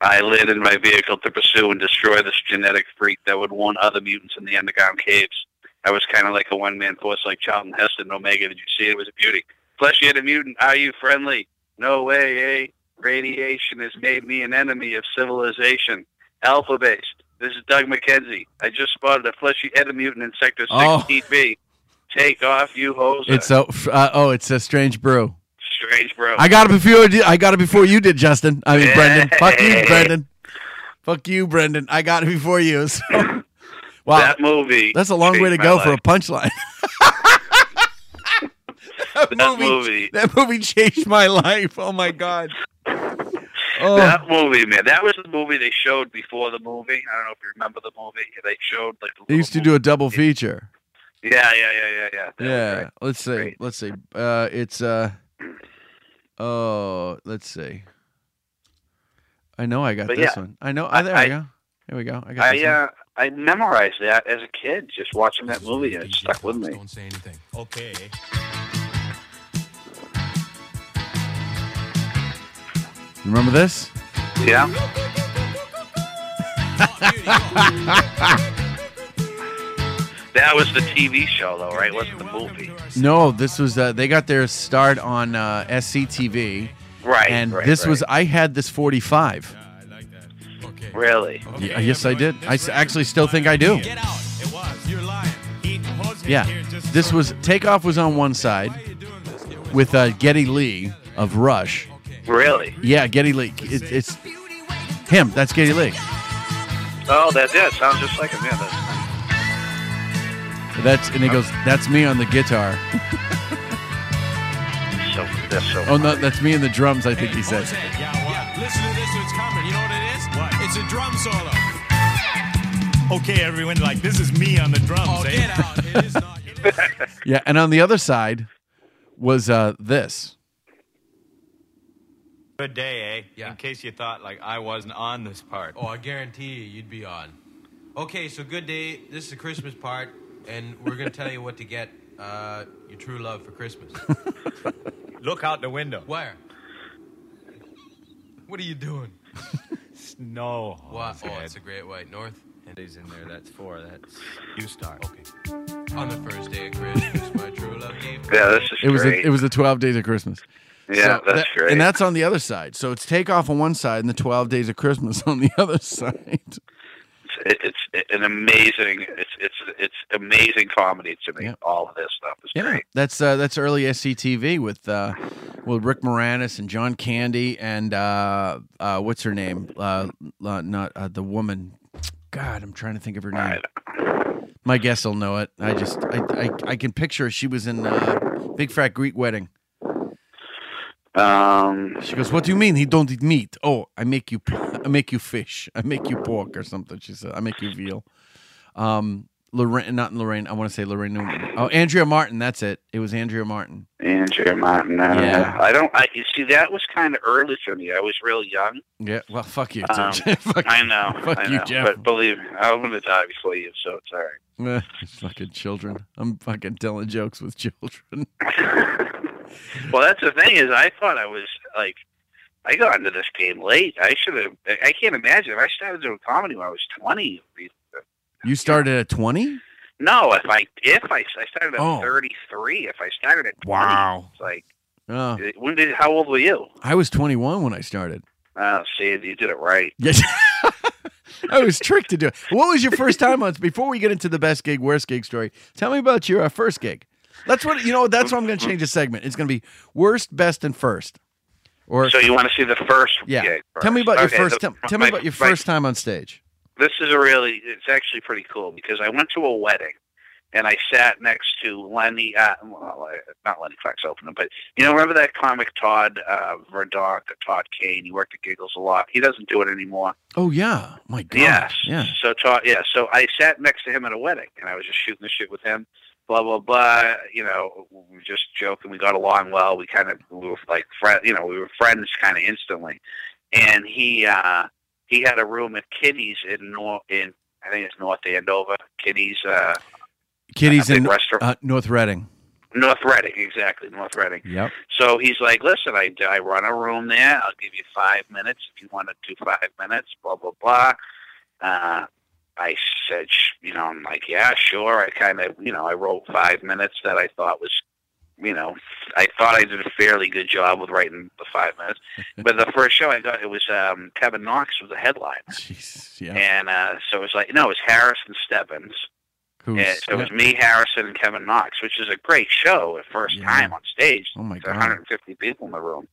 I landed in my vehicle to pursue and destroy this genetic freak that would warn other mutants in the underground caves. I was kind of like a one-man force like Charlton Heston Omega. Did you see it? It was a beauty. Plus, you had a mutant. Are you friendly? No way, eh? Radiation has made me an enemy of civilization. Alpha Base. This is Doug McKenzie. I just spotted a fleshy-headed mutant in Sector Oh. 16B. Take off, you hoser. It's a, uh, oh, it's a strange brew. Strange bro. I got it before you did- I got it before you did, Justin. I mean Brendan. Fuck you, Brendan. Fuck you, Brendan. I got it before you. So. Wow, That movie. that's a long way to go my for a punchline. that, That movie, movie. that movie changed my life. Oh my god. Oh. That movie, man. That was the movie they showed before the movie. I don't know if you remember the movie. They showed like the They used to do a double feature. Yeah, yeah, yeah, yeah, yeah. That Yeah. Let's see. Let's see. Uh, it's uh. Oh, let's see. I know I got But this yeah, one. I know. Oh, there I- we go. There we go. I got I this one. uh, I memorized that as a kid, just watching that movie, and it stuck with me. Don't say anything. Okay. Remember this? Yeah. That was the TV show, though, right? Wasn't the movie? No, this was. Uh, they got their start on uh, SCTV. Right, And right, this was. I had this 45. Really? Yeah, yes, I did. I s- actually still think I do. Yeah, this was Takeoff was on one side with uh, Geddy Lee of Rush. Really? Yeah, Geddy Lee. It, it's him. That's Geddy Lee. Oh, that did. Sounds just like him. Yeah, that's That's and he goes. That's me on the guitar. so. That's so. Oh no, that's me in the drums. I think he said. Yeah, what? Listen to this, it's coming. You know what it is? What? It's a drum solo. Okay, everyone, like this is me on the drums. Oh, get out. It is not. Yeah, and on the other side was uh, this. Good day, eh? Yeah. In case you thought like I wasn't on this part. Oh, I guarantee you, you'd be on. Okay, so good day. This is the Christmas part, and we're gonna tell you what to get uh, your true love for Christmas. Look out the window. Where? What are you doing? Snow. What? Oh, it's a great white north. It is in there. That's four. That's you start. Okay. On the first day of Christmas, my true love gave. Yeah, this is It was great. a, it was the twelve days of Christmas. Yeah, So that's that- great. And that's on the other side. So it's takeoff on one side and the 12 days of Christmas on the other side. it, it's an amazing. It's it's it's amazing comedy to me. All of this stuff is Yeah, great. that's uh, that's early SCTV with uh, with Rick Moranis and John Candy and uh, uh, what's her name? Uh, uh, not uh, the woman. God, I'm trying to think of her name. My guess will know it. I just I, I, I can picture she was in uh, Big Fat Greek Wedding. Um, She goes, "What do you mean he don't eat meat? Oh, I make you I make you fish. I make you pork or something." She said, "I make you veal." Um, Lorraine, not Lorraine. I want to say Laraine Newman. Oh, Andrea Martin. That's it. It was Andrea Martin. Andrea Martin. Uh, Yeah. I don't. I you see that was kind of early for me. I was real young. Yeah. Well, fuck you. Um, fuck, I know. Fuck I you, know. Jeff. But believe me, I'm gonna die before you, so it's all right. Eh, fucking children. I'm fucking telling jokes with children. Well, that's the thing is, I thought I was like, I got into this game late. I should have. I can't imagine if I started doing comedy when I was 20. You started at 20? No, if I if I, I started at Oh. 33. If I started at 20, Wow. it's like Oh, when did? How old were you? I was 21 when I started. Oh, see, you did it right. Yes. I was tricked to do it. What was your first time on? Before we get into the best gig, worst gig story, tell me about your uh, first gig. That's what you know. That's what I'm going to change the segment. It's going to be worst, best, and first. Or So you want to see the first yeah. gig? Tell me first. about your first. the- tell, tell me about your my- first time on stage. This is a really. It's actually pretty cool because I went to a wedding. And I sat next to Lenny, uh, well, not Lenny Fox opening, but you know, remember that comic Todd uh, Todd Kane? He worked at Giggles a lot. He doesn't do it anymore. Oh yeah, my God. Yes. Yeah. So Todd, yeah. So I sat next to him at a wedding, and I was just shooting the shit with him. Blah blah blah. You know, we were just joking. We got along well. We kind of we were like friends. You know, we were friends kind of instantly. And he uh he had a room at Kitty's in North in I think it's North Andover. Kitty's uh Kitty's in restaurant. uh, North Reading. North Reading, exactly, North Reading. Yep. So he's like, listen, I, I run a room there. I'll give you five minutes if you want to do five minutes, blah, blah, blah. Uh, I said, sh- you know, I'm like, yeah, sure. I kind of, you know, I wrote five minutes that I thought was, you know, I thought I did a fairly good job with writing the five minutes. but the first show I got, it was um, Kevin Knox was the headline. yeah. And uh, so it was like, no, it was Harrison Stebbins. Who's, And so it was me, Harrison, and Kevin Knox, which is a great show. at First time on stage. Oh my There's God. 150 people in the room.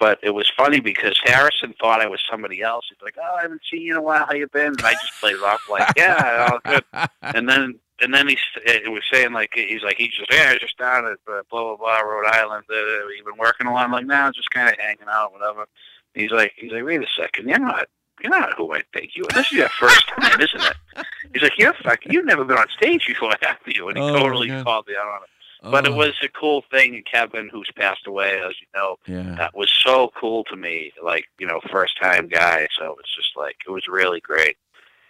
But it was funny because Harrison thought I was somebody else. He's like, "Oh, I haven't seen you in a while. How you been?" And I just played it off like, "Yeah, all good." And then and then he it was saying like he's like he's just yeah, just down at uh, blah blah blah Rhode Island. Uh, you been working a lot? I'm like, no, just kind of hanging out, whatever. He's like, he's like, wait a second, you're not. You're not who I think you are. This is your first time, isn't it? He's like, you're fucking, you've never been on stage before, have you? And he Oh, totally God. called me out on it. But it Oh. was a cool thing. Kevin, who's passed away, as you know, Yeah. that was so cool to me. Like, you know, first time guy. So it was just like, it was really great.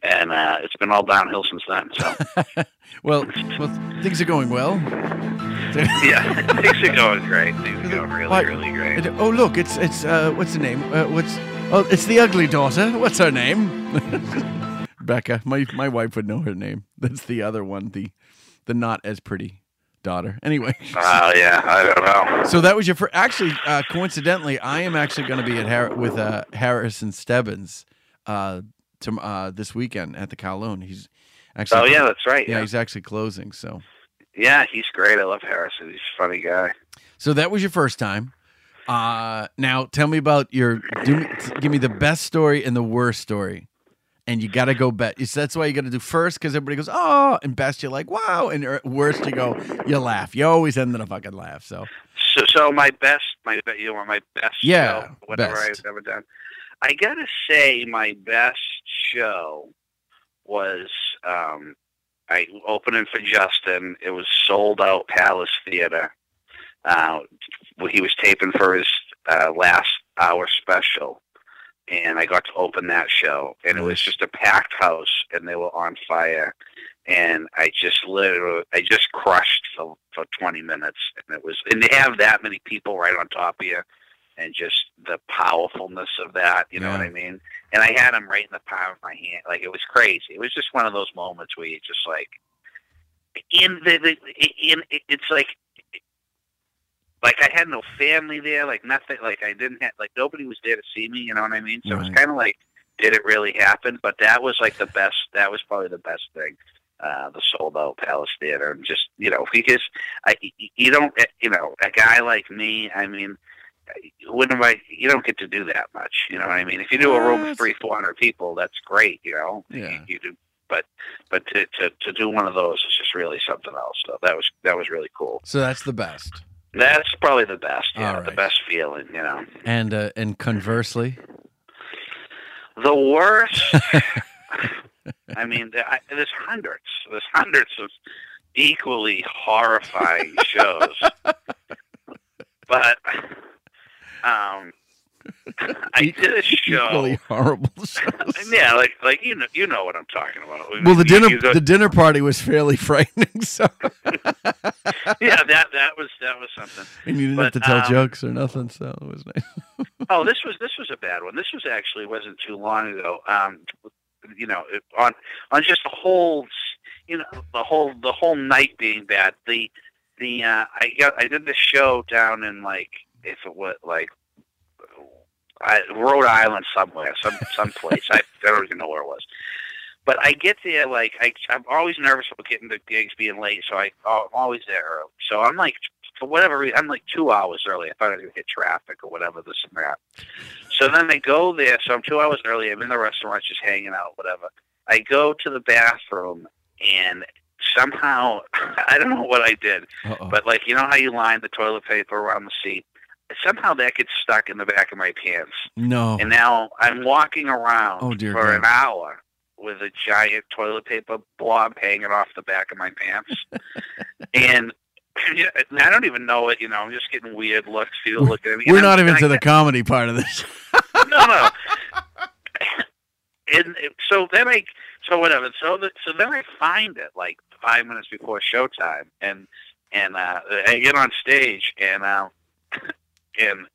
And uh, it's been all downhill since then. So, Well, well, things are going well. yeah, things are going great. Things are going really, Why- really great. Oh look, it's it's uh, what's the name? Uh, what's oh, it's the ugly daughter. What's her name? Becca. My my wife would know her name. That's the other one. The the not as pretty daughter. Anyway. Oh, yeah, I don't know. So that was your first. Actually, uh, coincidentally, I am actually going to be at Har- with uh, Harrison Stebbins uh, to, uh, this weekend at the Kowloon. He's actually. Oh, yeah, that's right, Yeah, yeah. he's actually closing. So, Yeah, he's great. I love Harrison. He's a funny guy. so that was your first time. Uh, now tell me about your. Do me, give me the best story and the worst story. And you got to go bet. So that's why you got to do first because everybody goes, oh, and best you're like, wow, and er- worst you go, you laugh. You always end in a fucking laugh. So So, so my best, my you want my best Yeah, show, whatever best. I've ever done. I gotta say, my best show was um, I opening for Justin. It was sold out Palace Theater. Uh, he was taping for his uh, last hour special, and I got to open that show, and it was just a packed house, and they were on fire, and I just literally, I just crushed for for twenty minutes, and it was, and they have that many people right on top of you, and just the powerfulness of that, you know what I mean? And I had them right in the palm of my hand, like it was crazy. It was just one of those moments where you just like, in the, the in it's like like I had no family there, like nothing, like I didn't have, like nobody was there to see me. You know what I mean? So it was kind of like, did it really happen? But that was like the best. That was probably the best thing. Uh, the sold out Palace Theater, and just you know, because I, you don't, you know, a guy like me, I mean, wouldn't I? You don't get to do that much. You know what I mean? If you do a room of three, four hundred people, that's great. You know, Yeah. you, you do. But but to, to to do one of those is just really something else. So that was that was really cool. So that's the best. That's probably the best. Yeah, All the best feeling. You know, And uh, and conversely, the worst. I mean, there's hundreds. There's hundreds of equally horrifying shows. But um, I did a show. equally horrible. Yeah, like like you know you know what I'm talking about. Well, the You- dinner you go- the dinner party was fairly frightening. So, yeah, that that was that was something. and you didn't But, have to tell um, jokes or nothing. So it was nice. oh, this was this was a bad one. This was actually wasn't too long ago. Um, you know, it- on on just the whole, you know, the whole the whole night being bad. The the uh, I got I did this show down in like if it was like I, Rhode Island somewhere, some some place. I, I don't even know where it was. But I get there like I I'm always nervous about getting the gigs being late, so I oh, I'm always there early. So I'm like for whatever reason I'm like two hours early. I thought I was gonna hit traffic or whatever this and that. So then I go there. So I'm two hours early. I'm in the restaurant, just hanging out, whatever. I go to the bathroom, and somehow I don't know what I did, Uh-oh. but like you know how you line the toilet paper around the seat. Somehow that gets stuck in the back of my pants, No. and now I'm walking around Oh, dear for God. an hour with a giant toilet paper blob hanging off the back of my pants, and. I don't even know it, you know. I'm just getting weird looks. People looking at me. We're I'm- not even to the comedy part of this. no, no. and so then I, so whatever. So the, so then I find it like five minutes before showtime, and and uh, I get on stage, and uh, and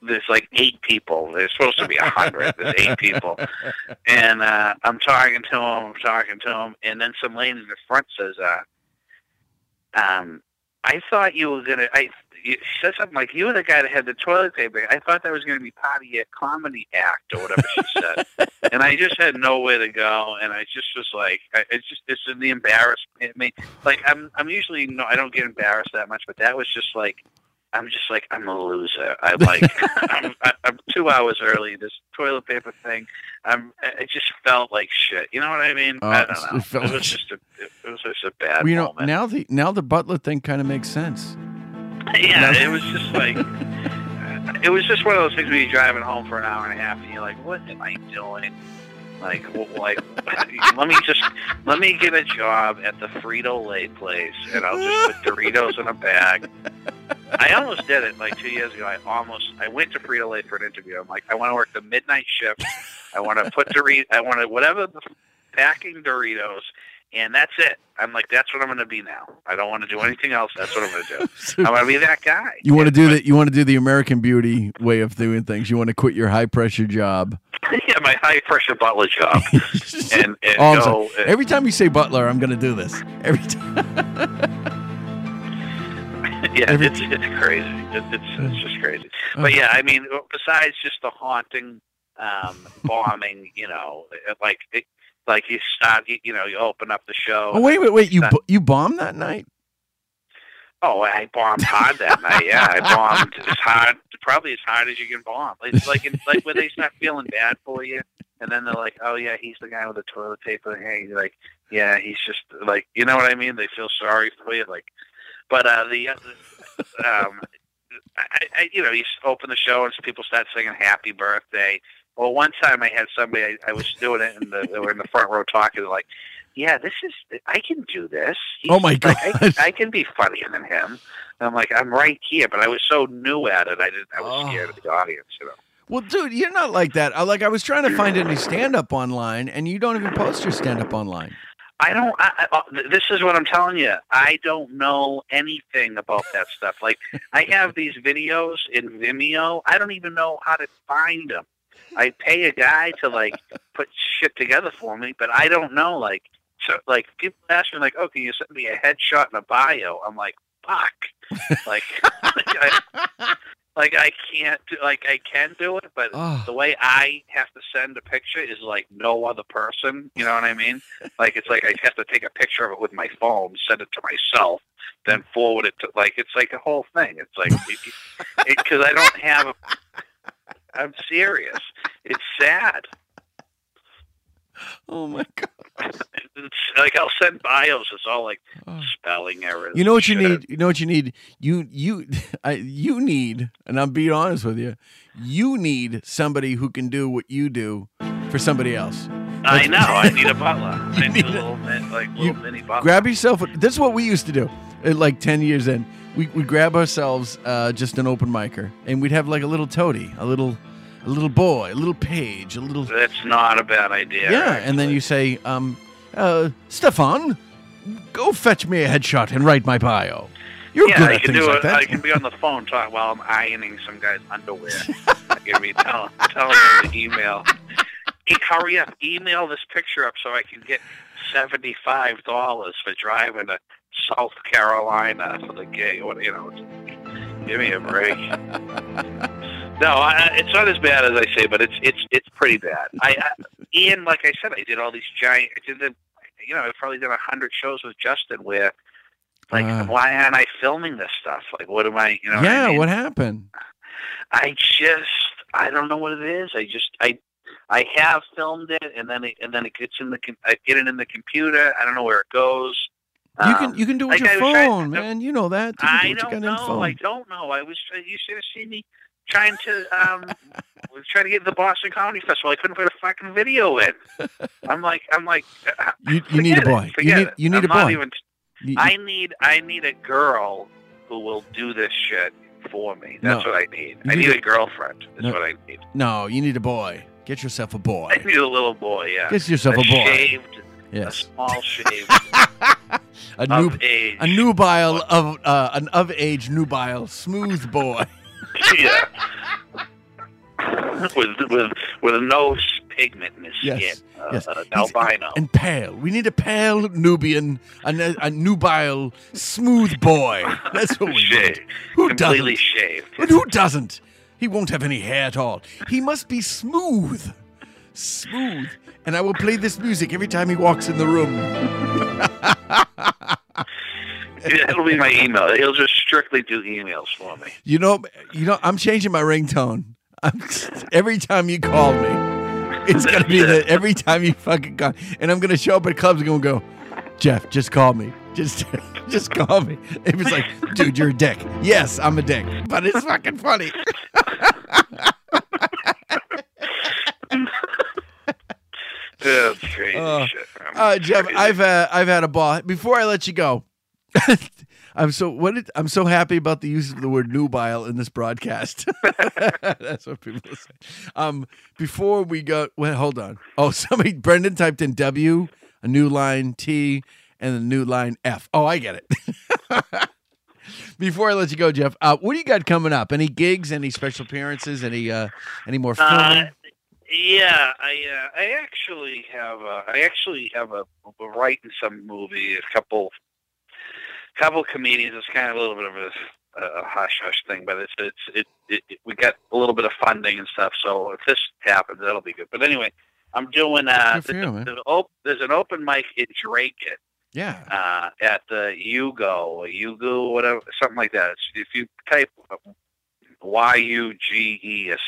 there's like eight people. There's supposed to be a hundred. There's eight people, and uh, I'm talking to him. I'm talking to him, and then some lady in the front says, uh, um, "I thought you were gonna." I you, she said something like, "You were the guy that had the toilet paper." I thought that was going to be part of your comedy act or whatever she said, and I just had nowhere to go, and I just was like, I, "It's just it's in the embarrassment." I mean, like I'm I'm usually no, I don't get embarrassed that much, but that was just like. I'm just like I'm a loser. I like I'm, I'm two hours early. This toilet paper thing. I'm. I just felt like shit. You know what I mean? Oh, I don't know. it felt It like was just a. It was just a bad Well, you know, moment. now the now the Butler thing kind of makes sense. Yeah, No. it was just like it was just one of those things where you're driving home for an hour and a half and you're like, "What am I doing?" Like, like, let me just let me get a job at the Frito Lay place, and I'll just put Doritos in a bag. I almost did it like two years ago. I almost I went to Frito Lay for an interview. I'm like, I want to work the midnight shift. I want to put Doritos. I want to whatever the packing Doritos, and that's it. I'm like, that's what I'm going to be now. I don't want to do anything else. That's what I'm going to do. I'm going to be that guy. You want to do the you want to do the American Beauty way of doing things. You want to quit your high pressure job. yeah, my high pressure butler job, and, and go. saying- every time you say Butler, I'm going to do this. Every time. yeah, every- it's it's crazy. It, it's it's just crazy. But yeah, I mean, besides just the haunting um, bombing, you know, like it, like you start, you, you know, you open up the show. Oh wait, wait, wait! You you bombed that night? Oh, I bombed hard that night. Yeah, I bombed as hard, probably as hard as you can bomb. It's like it's like when they start feeling bad for you, and then they're like, "Oh yeah, he's the guy with the toilet paper." Hey, like, yeah, he's just like, you know what I mean? They feel sorry for you, like. But uh, the um, I, I, you know, you open the show and people start singing "Happy Birthday." Well, one time I had somebody, I, I was doing it, and the, they were in the front row talking, like, "Yeah, this is, I can do this." Oh, my like, I, God. I can be funnier than him. And I'm like, I'm right here, but I was so new at it, I didn't. I was scared of the audience, you know. Well, dude, you're not like that. I, like I was trying to find any stand up online, and you don't even post your stand up online. I don't. I, I, uh, this is what I'm telling you. I don't know anything about that stuff. Like I have these videos in Vimeo. I don't even know how to find them. I pay a guy to like put shit together for me, but I don't know. Like so, like people ask me like, "Oh, can you send me a headshot and a bio?" I'm like, "Fuck." Like, like, I, like I can't do, like I can do it, but Oh. the way I have to send a picture is like no other person. You know what I mean? Like it's like I have to take a picture of it with my phone, send it to myself, then forward it to like it's like a whole thing. It's like because I don't have. A, I'm serious. It's sad. Oh my god! It's like I'll send bios. It's all like spelling errors. Oh. You know what you need? You know what you need? You you I, you need, and I'm being honest with you. You need somebody who can do what you do for somebody else. I know. I need a butler. I need a little min, like little mini butler. Grab yourself. This is what we used to do. uh, Like ten years in, we we grab ourselves uh, just an open micer, and we'd have like a little toady, a little a little boy, a little page, a little That's not a bad idea. yeah. And then you say, um, uh, Stefan, go fetch me a headshot and write my bio. You're yeah, good I at can things do like it. that. I can be on the phone talk while I'm ironing some guy's underwear. I can be tell, telling him to email. Hey, hurry up! Email this picture up so I can get seventy-five dollars for driving to South Carolina for the gig. What you know? Give me a break. no, I, it's not as bad as I say, but it's it's it's pretty bad. I, I Ian, like I said, I did all these giant. I did the, you know, I've probably done a hundred shows with Justin where like, Uh. why aren't I filming this stuff? Like, what am I? You know? what I yeah, mean? what happened? I just, I don't know what it is. I just, I, I have filmed it, and then it, and then it gets in the, I get it in the computer. I don't know where it goes. You Um, can you can do it with like I your was trying- phone, man. You know that. You I it with your don't know. I don't know. I was, you should have seen me trying to, um, was trying to get the Boston Comedy Festival. I couldn't put a fucking video in. I'm like, I'm like, uh, You, you need a boy. You need you need I'm a not boy. even- You- I need I need a girl who will do this shit for me. That's No. what I need. I need need a- a girlford. Is No. what I need. No, you need a boy. Get yourself a boy. I need a little boy. Yeah. Get yourself a boy. Shaved. Yes. Small shaved. A new age. a nubile of uh, an of age nubile smooth boy. Yeah. with with with no pigment in his Yes, skin. Uh, yes. uh, albino. And pale. We need a pale Nubian, a, a nubile smooth boy. That's what we need. Shaved. Who Completely doesn't? shaved. But who doesn't? He won't have any hair at all. He must be smooth. Smooth. And I will play this music every time he walks in the room. It'll be my email. He'll just strictly do emails for me. You know, you know, I'm changing my ringtone. I'm, every time you call me, it's gonna be the every time you fucking call, and I'm gonna show up at clubs and gonna go, Jeff, just call me, just, just call me. It was like, dude, you're a dick. Yes, I'm a dick, but it's fucking funny. It's crazy Uh, shit. Uh, Jeff, I've uh, I've had a ball. Before I let you go, I'm so what did, I'm so happy about the use of the word nubile in this broadcast. That's what people say. Um, before we go, well, hold on. Oh, somebody Brendan typed in W, a new line T, and a new line F. Oh, I get it. Before I let you go, Jeff, uh, what do you got coming up? Any gigs? Any special appearances? Any uh, any more filming? Uh, yeah, I uh, I actually have a, I actually have a, a writing some movie. A couple couple comedians. It's kind of a little bit of a, a hush hush thing, but it's it's it, it, it we got a little bit of funding and stuff. So if this happens, that'll be good. But anyway, I'm doing uh there's, you, a- there's an op- there's an open mic in Drake it yeah. uh, at the Yugo or Yugo whatever something like that. It's, if you type Y U G E S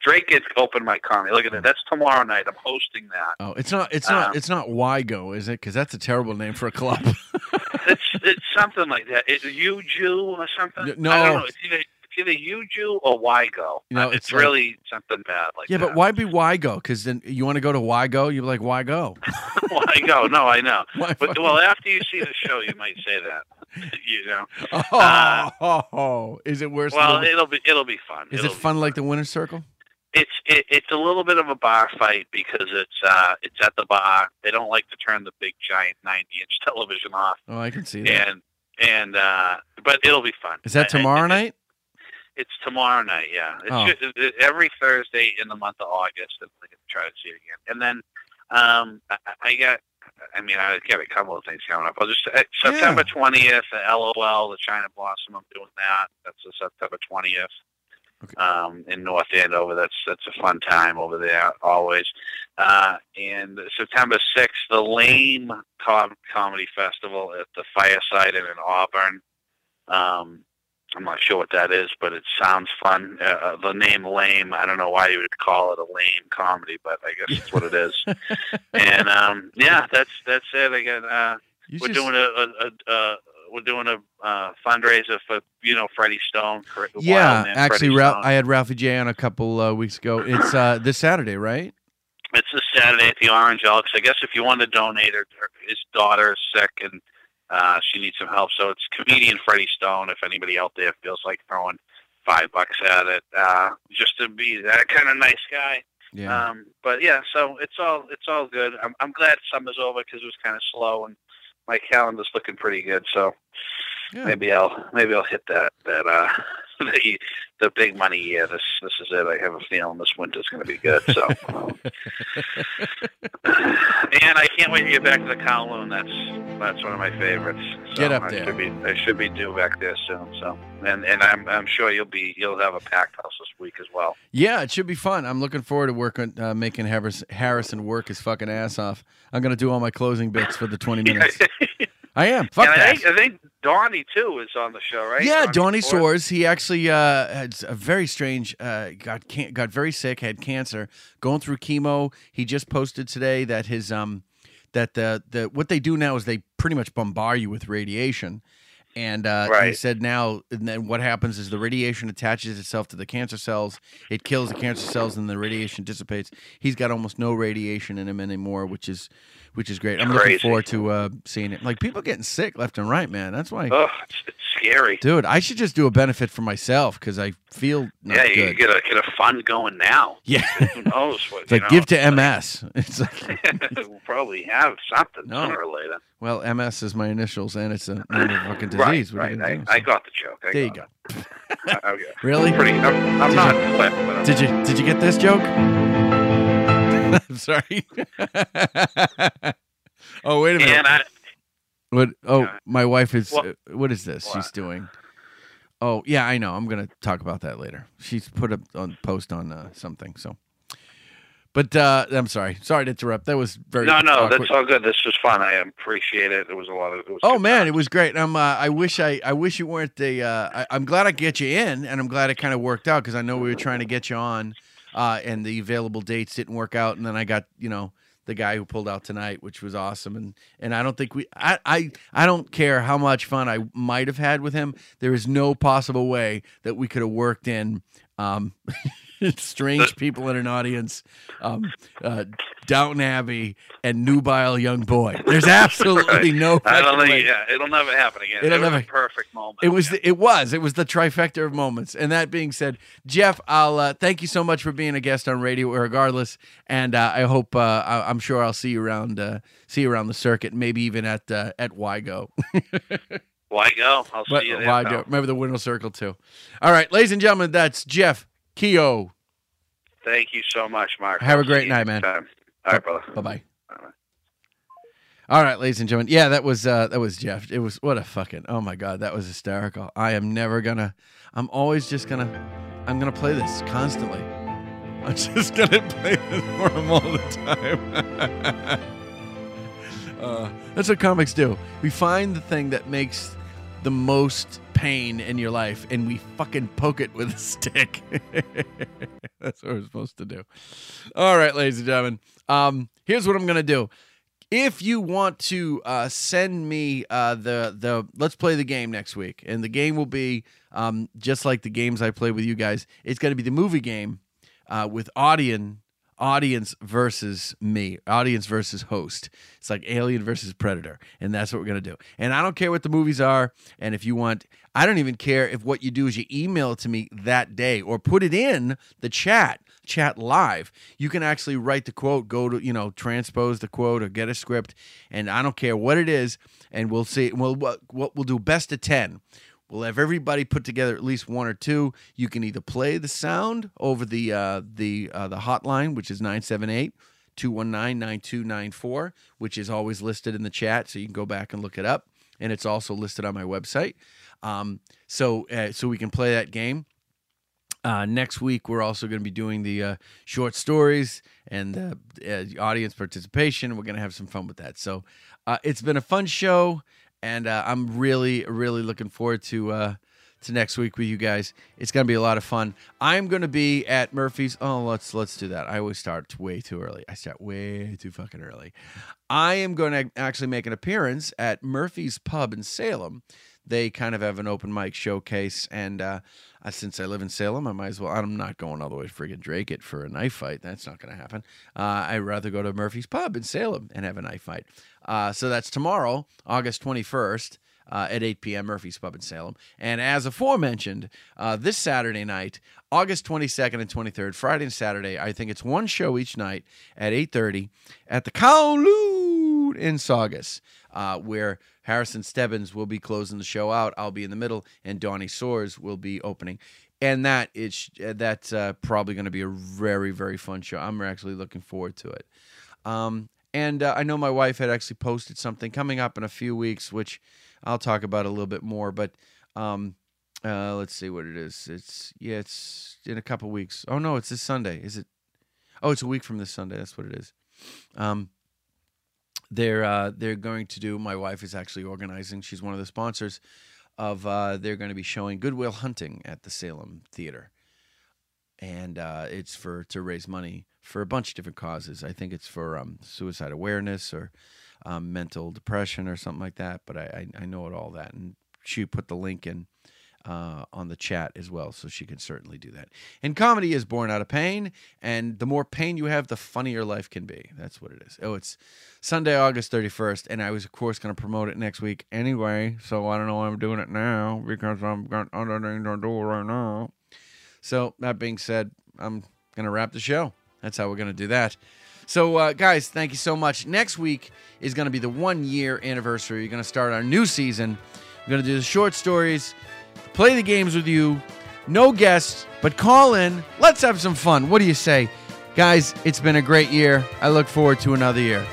Drake gets open mic comedy. Look at that. That's tomorrow night. I'm hosting that. Oh, it's not. It's not. Um, it's not Wygo, is it? Because that's a terrible name for a club. It's something like that. It's Uju or something. No. I don't know. It's either it's either Uju or Wygo. You know, Uh, it's it's, like- really something bad like yeah, that. but why be Wygo? Because then you want to go to Wygo, you're like, why go? Wygo. No, I know. Why But well, after you see the show, you might say that. you know. Oh, is it worse? Well, than it'll be it'll be fun. is It'll it be fun like the winner's circle? It's it, it's a little bit of a bar fight because it's uh it's at the bar. They don't like to turn the big giant ninety inch television off, Oh, I can see that. and and uh but it'll be fun. Is that I- I- tomorrow night? It's tomorrow night. Yeah, it's Oh. ju- it- every Thursday in the month of August. I'm going to try to see it again, and then um I, I got I mean, I got a couple of things coming up. I'll just uh, September twentieth, LOL, the China Blossom. I'm doing that. That's the September twentieth. Um, in North Andover, that's that's a fun time over there always. Uh, and September sixth, the Lame Com- Comedy Festival at the Fireside Inn in Auburn. Um, I'm not sure what that is, but it sounds fun. Uh, uh, the name Lame, I don't know why you would call it a lame comedy, but I guess that's what it is. and um, yeah, that's that's it. I got. Uh, You we're just- doing a, a, a uh, we're doing a uh, fundraiser for you know Freddie Stone. Yeah, Wildman actually, Ralph, Stone. I had Ralphie J on a couple uh, weeks ago. It's uh, this Saturday, right? It's this Saturday at the Orange Elks. I guess if you want to donate, her, her his daughter is sick and uh, she needs some help. So it's comedian Freddie Stone. If anybody out there feels like throwing five bucks at it, uh, just to be that kind of nice guy. Yeah. Um, but yeah, so it's all it's all good. I'm I'm glad summer's over because it was kind of slow and my calendar's looking pretty good. So maybe I'll maybe I'll hit that that uh the the big money year. This this is it. I have a feeling this winter's going to be good. So and I can't wait to get back to the Kowloon. That's that's one of my favorites. So Get up I there. Should be, I should be due back there soon. So and and I'm I'm sure you'll be you'll have a packed house this week as well. Yeah, it should be fun. I'm looking forward to working, uh, making Harris, Harrison work his fucking ass off. I'm gonna do all my closing bits for the 20 minutes. I am. Fuck and I think, I think Donnie too is on the show, right? Yeah, Donnie Ford? Soares. He actually uh, had a very strange. Uh, got can- got very sick. Had cancer. Going through chemo. He just posted today that his um that the the what they do now is they pretty much bombard you with radiation. And uh, he said now, and then what happens is the radiation attaches itself to the cancer cells. It kills the cancer cells, and the radiation dissipates. He's got almost no radiation in him anymore, which is, which is great. I'm looking forward to uh, seeing it. Like people getting sick left and right, man. That's why. Oh, it's, it's scary. Dude, I should just do a benefit for myself because I feel not yeah, you good. get a get a fund going now. Yeah. Who knows what? It's like know, give to MS. It's like we'll probably have something No. sooner or later. well, MS is my initials and it's a name of a fucking disease. Right, What are you right. I. I got the joke. I there you got go. it. okay. Really? I'm pretty. I'm, I'm Did not you- quick, but I'm, Did you did you get this joke? I'm sorry. oh wait a minute. I, What? Oh, my wife is. What? uh, what is this? She's doing. Oh yeah, I know. I'm gonna talk about that later. She's put a on post on uh, something. So, but uh, I'm sorry. Sorry to interrupt. That was very. no, no, awkward. that's all good. This was fun. I appreciate it. It was a lot of. It was Oh man, it was great. I'm. Uh, I wish I. I wish you weren't the. Uh, I, I'm glad I get you in, and I'm glad it kind of worked out because I know we were trying to get you on, uh, and the available dates didn't work out, and then I got you know the guy who pulled out tonight, which was awesome, and and I don't think we. I I I don't care how much fun I might have had with him. There is no possible way that we could have worked in. Um, strange people in an audience, um, uh, Downton Abbey, and nubile young boy. There's absolutely no. I don't think. Yeah, it'll never happen again. It'll it was never- a perfect moment. It was. The, it was. It was the trifecta of moments. And that being said, Jeff, I'll uh, thank you so much for being a guest on radio, regardless. And uh, I hope. Uh, I, I'm sure I'll see you around. Uh, see you around the circuit. Maybe even at uh, at Wygo. Why go? I'll But- see you there. Wygo. pal. Maybe the Window Circle too. All right, ladies and gentlemen, that's Jeff Koen. Thank you so much, Mark. Have a great night, man. time. All right, brother. Bye bye. All right, ladies and gentlemen. Yeah, that was uh, that was Jeff. It was what a fucking oh my god, that was hysterical. I am never gonna. I'm always just gonna. I'm gonna play this constantly. I'm just gonna play this for him all the time. uh, that's what comics do. We find the thing that makes the most pain in your life, and we fucking poke it with a stick. that's what we're supposed to do. All right, ladies and gentlemen. Um, here's what I'm gonna do if you want to uh, send me uh, the the let's play the game next week, and the game will be um, just like the games I play with you guys. It's going to be the movie game uh, with audience audience versus me, audience versus host. It's like Alien versus Predator, and that's what we're gonna do. And I don't care what the movies are, and if you want, I don't even care if what you do is you email it to me that day or put it in the chat, chat live. You can actually write the quote, go to you know transpose the quote or get a script, and I don't care what it is, and we'll see. We'll what, what we'll do best of ten. We'll have everybody put together at least one or two. You can either play the sound over the uh, the uh, the hotline, which is 978 219 9294, which is always listed in the chat. So you can go back and look it up. And it's also listed on my website. Um, so, uh, so we can play that game. Uh, next week, we're also going to be doing the uh, short stories and the uh, audience participation. We're going to have some fun with that. So uh, it's been a fun show, and uh, I'm really, really looking forward to uh, to next week with you guys. It's to be a lot of fun. I'm to be at Murphy's. Oh, let's let's do that. I always start way too early. I start way too fucking early. I am to actually make an appearance at Murphy's Pub in Salem. They kind of have an open mic showcase, and uh, uh, since I live in Salem, I might as well. I'm not going all the way to friggin' Dracut for a knife fight. That's not to happen. Uh, I'd rather go to Murphy's Pub in Salem and have a knife fight. Uh, so that's tomorrow, August 21st. Uh, at 8 p.m. Murphy's Pub in Salem. And as aforementioned, uh, this Saturday night, August 22nd and 23rd, Friday and Saturday, I think it's one show each night at 8.30 at the Kowloon in Saugus, uh, where Harrison Stebbins will be closing the show out. I'll be in the middle, and Donnie Soares will be opening. And that is that's uh, probably going to be a very very fun show. I'm actually looking forward to it. Um, and uh, I know my wife had actually posted something coming up in a few weeks, which I'll talk about a little bit more. But um, uh, let's see what it is. It's yeah, it's in a couple weeks. Oh no, it's this Sunday. Is it? Oh, it's a week from this Sunday. That's what it is. Um, they're uh, they're going to do. My wife is actually organizing. She's one of the sponsors of. Uh, they're going to be showing Goodwill Hunting at the Salem Theater, and uh, it's for to raise money for a bunch of different causes. I think it's for um, suicide awareness or um, mental depression or something like that. But I, I I know it all that, and she put the link in uh, on the chat as well, so she can certainly do that. And comedy is born out of pain, and the more pain you have, the funnier life can be. That's what it is. Oh, it's Sunday, August 31st, and I was, of course, going to promote it next week anyway, so I don't know why I'm doing it now because I've got other things to do right now. So, that being said, I'm going to wrap the show. That's how we're going to do that. So, uh, guys, thank you so much. Next week is going to be the one year anniversary. You're going to start our new season. We're going to do the short stories, play the games with you. No guests, but call in. Let's have some fun. What do you say? Guys, it's been a great year. I look forward to another year.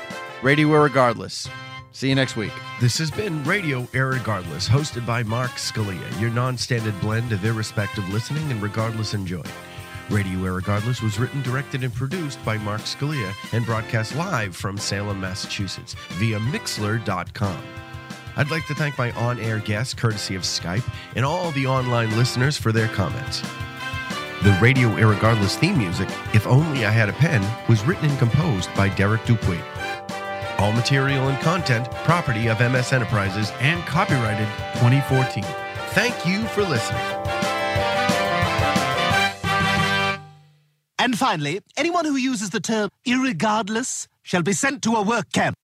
Radio Regardless. See you next week. This has been Radio Irregardless, hosted by Mark Scalia, your non standard blend of irrespective listening and regardless enjoying. Radio Irregardless was written, directed, and produced by Mark Scalia and broadcast live from Salem, Massachusetts via Mixler.com. I'd like to thank my on air guests, courtesy of Skype, and all the online listeners for their comments. The Radio Irregardless theme music, If Only I Had a Pen, was written and composed by Derek Dupuy. All material and content, property of MS Enterprises and copyrighted 2014. Thank you for listening. And finally, anyone who uses the term irregardless shall be sent to a work camp.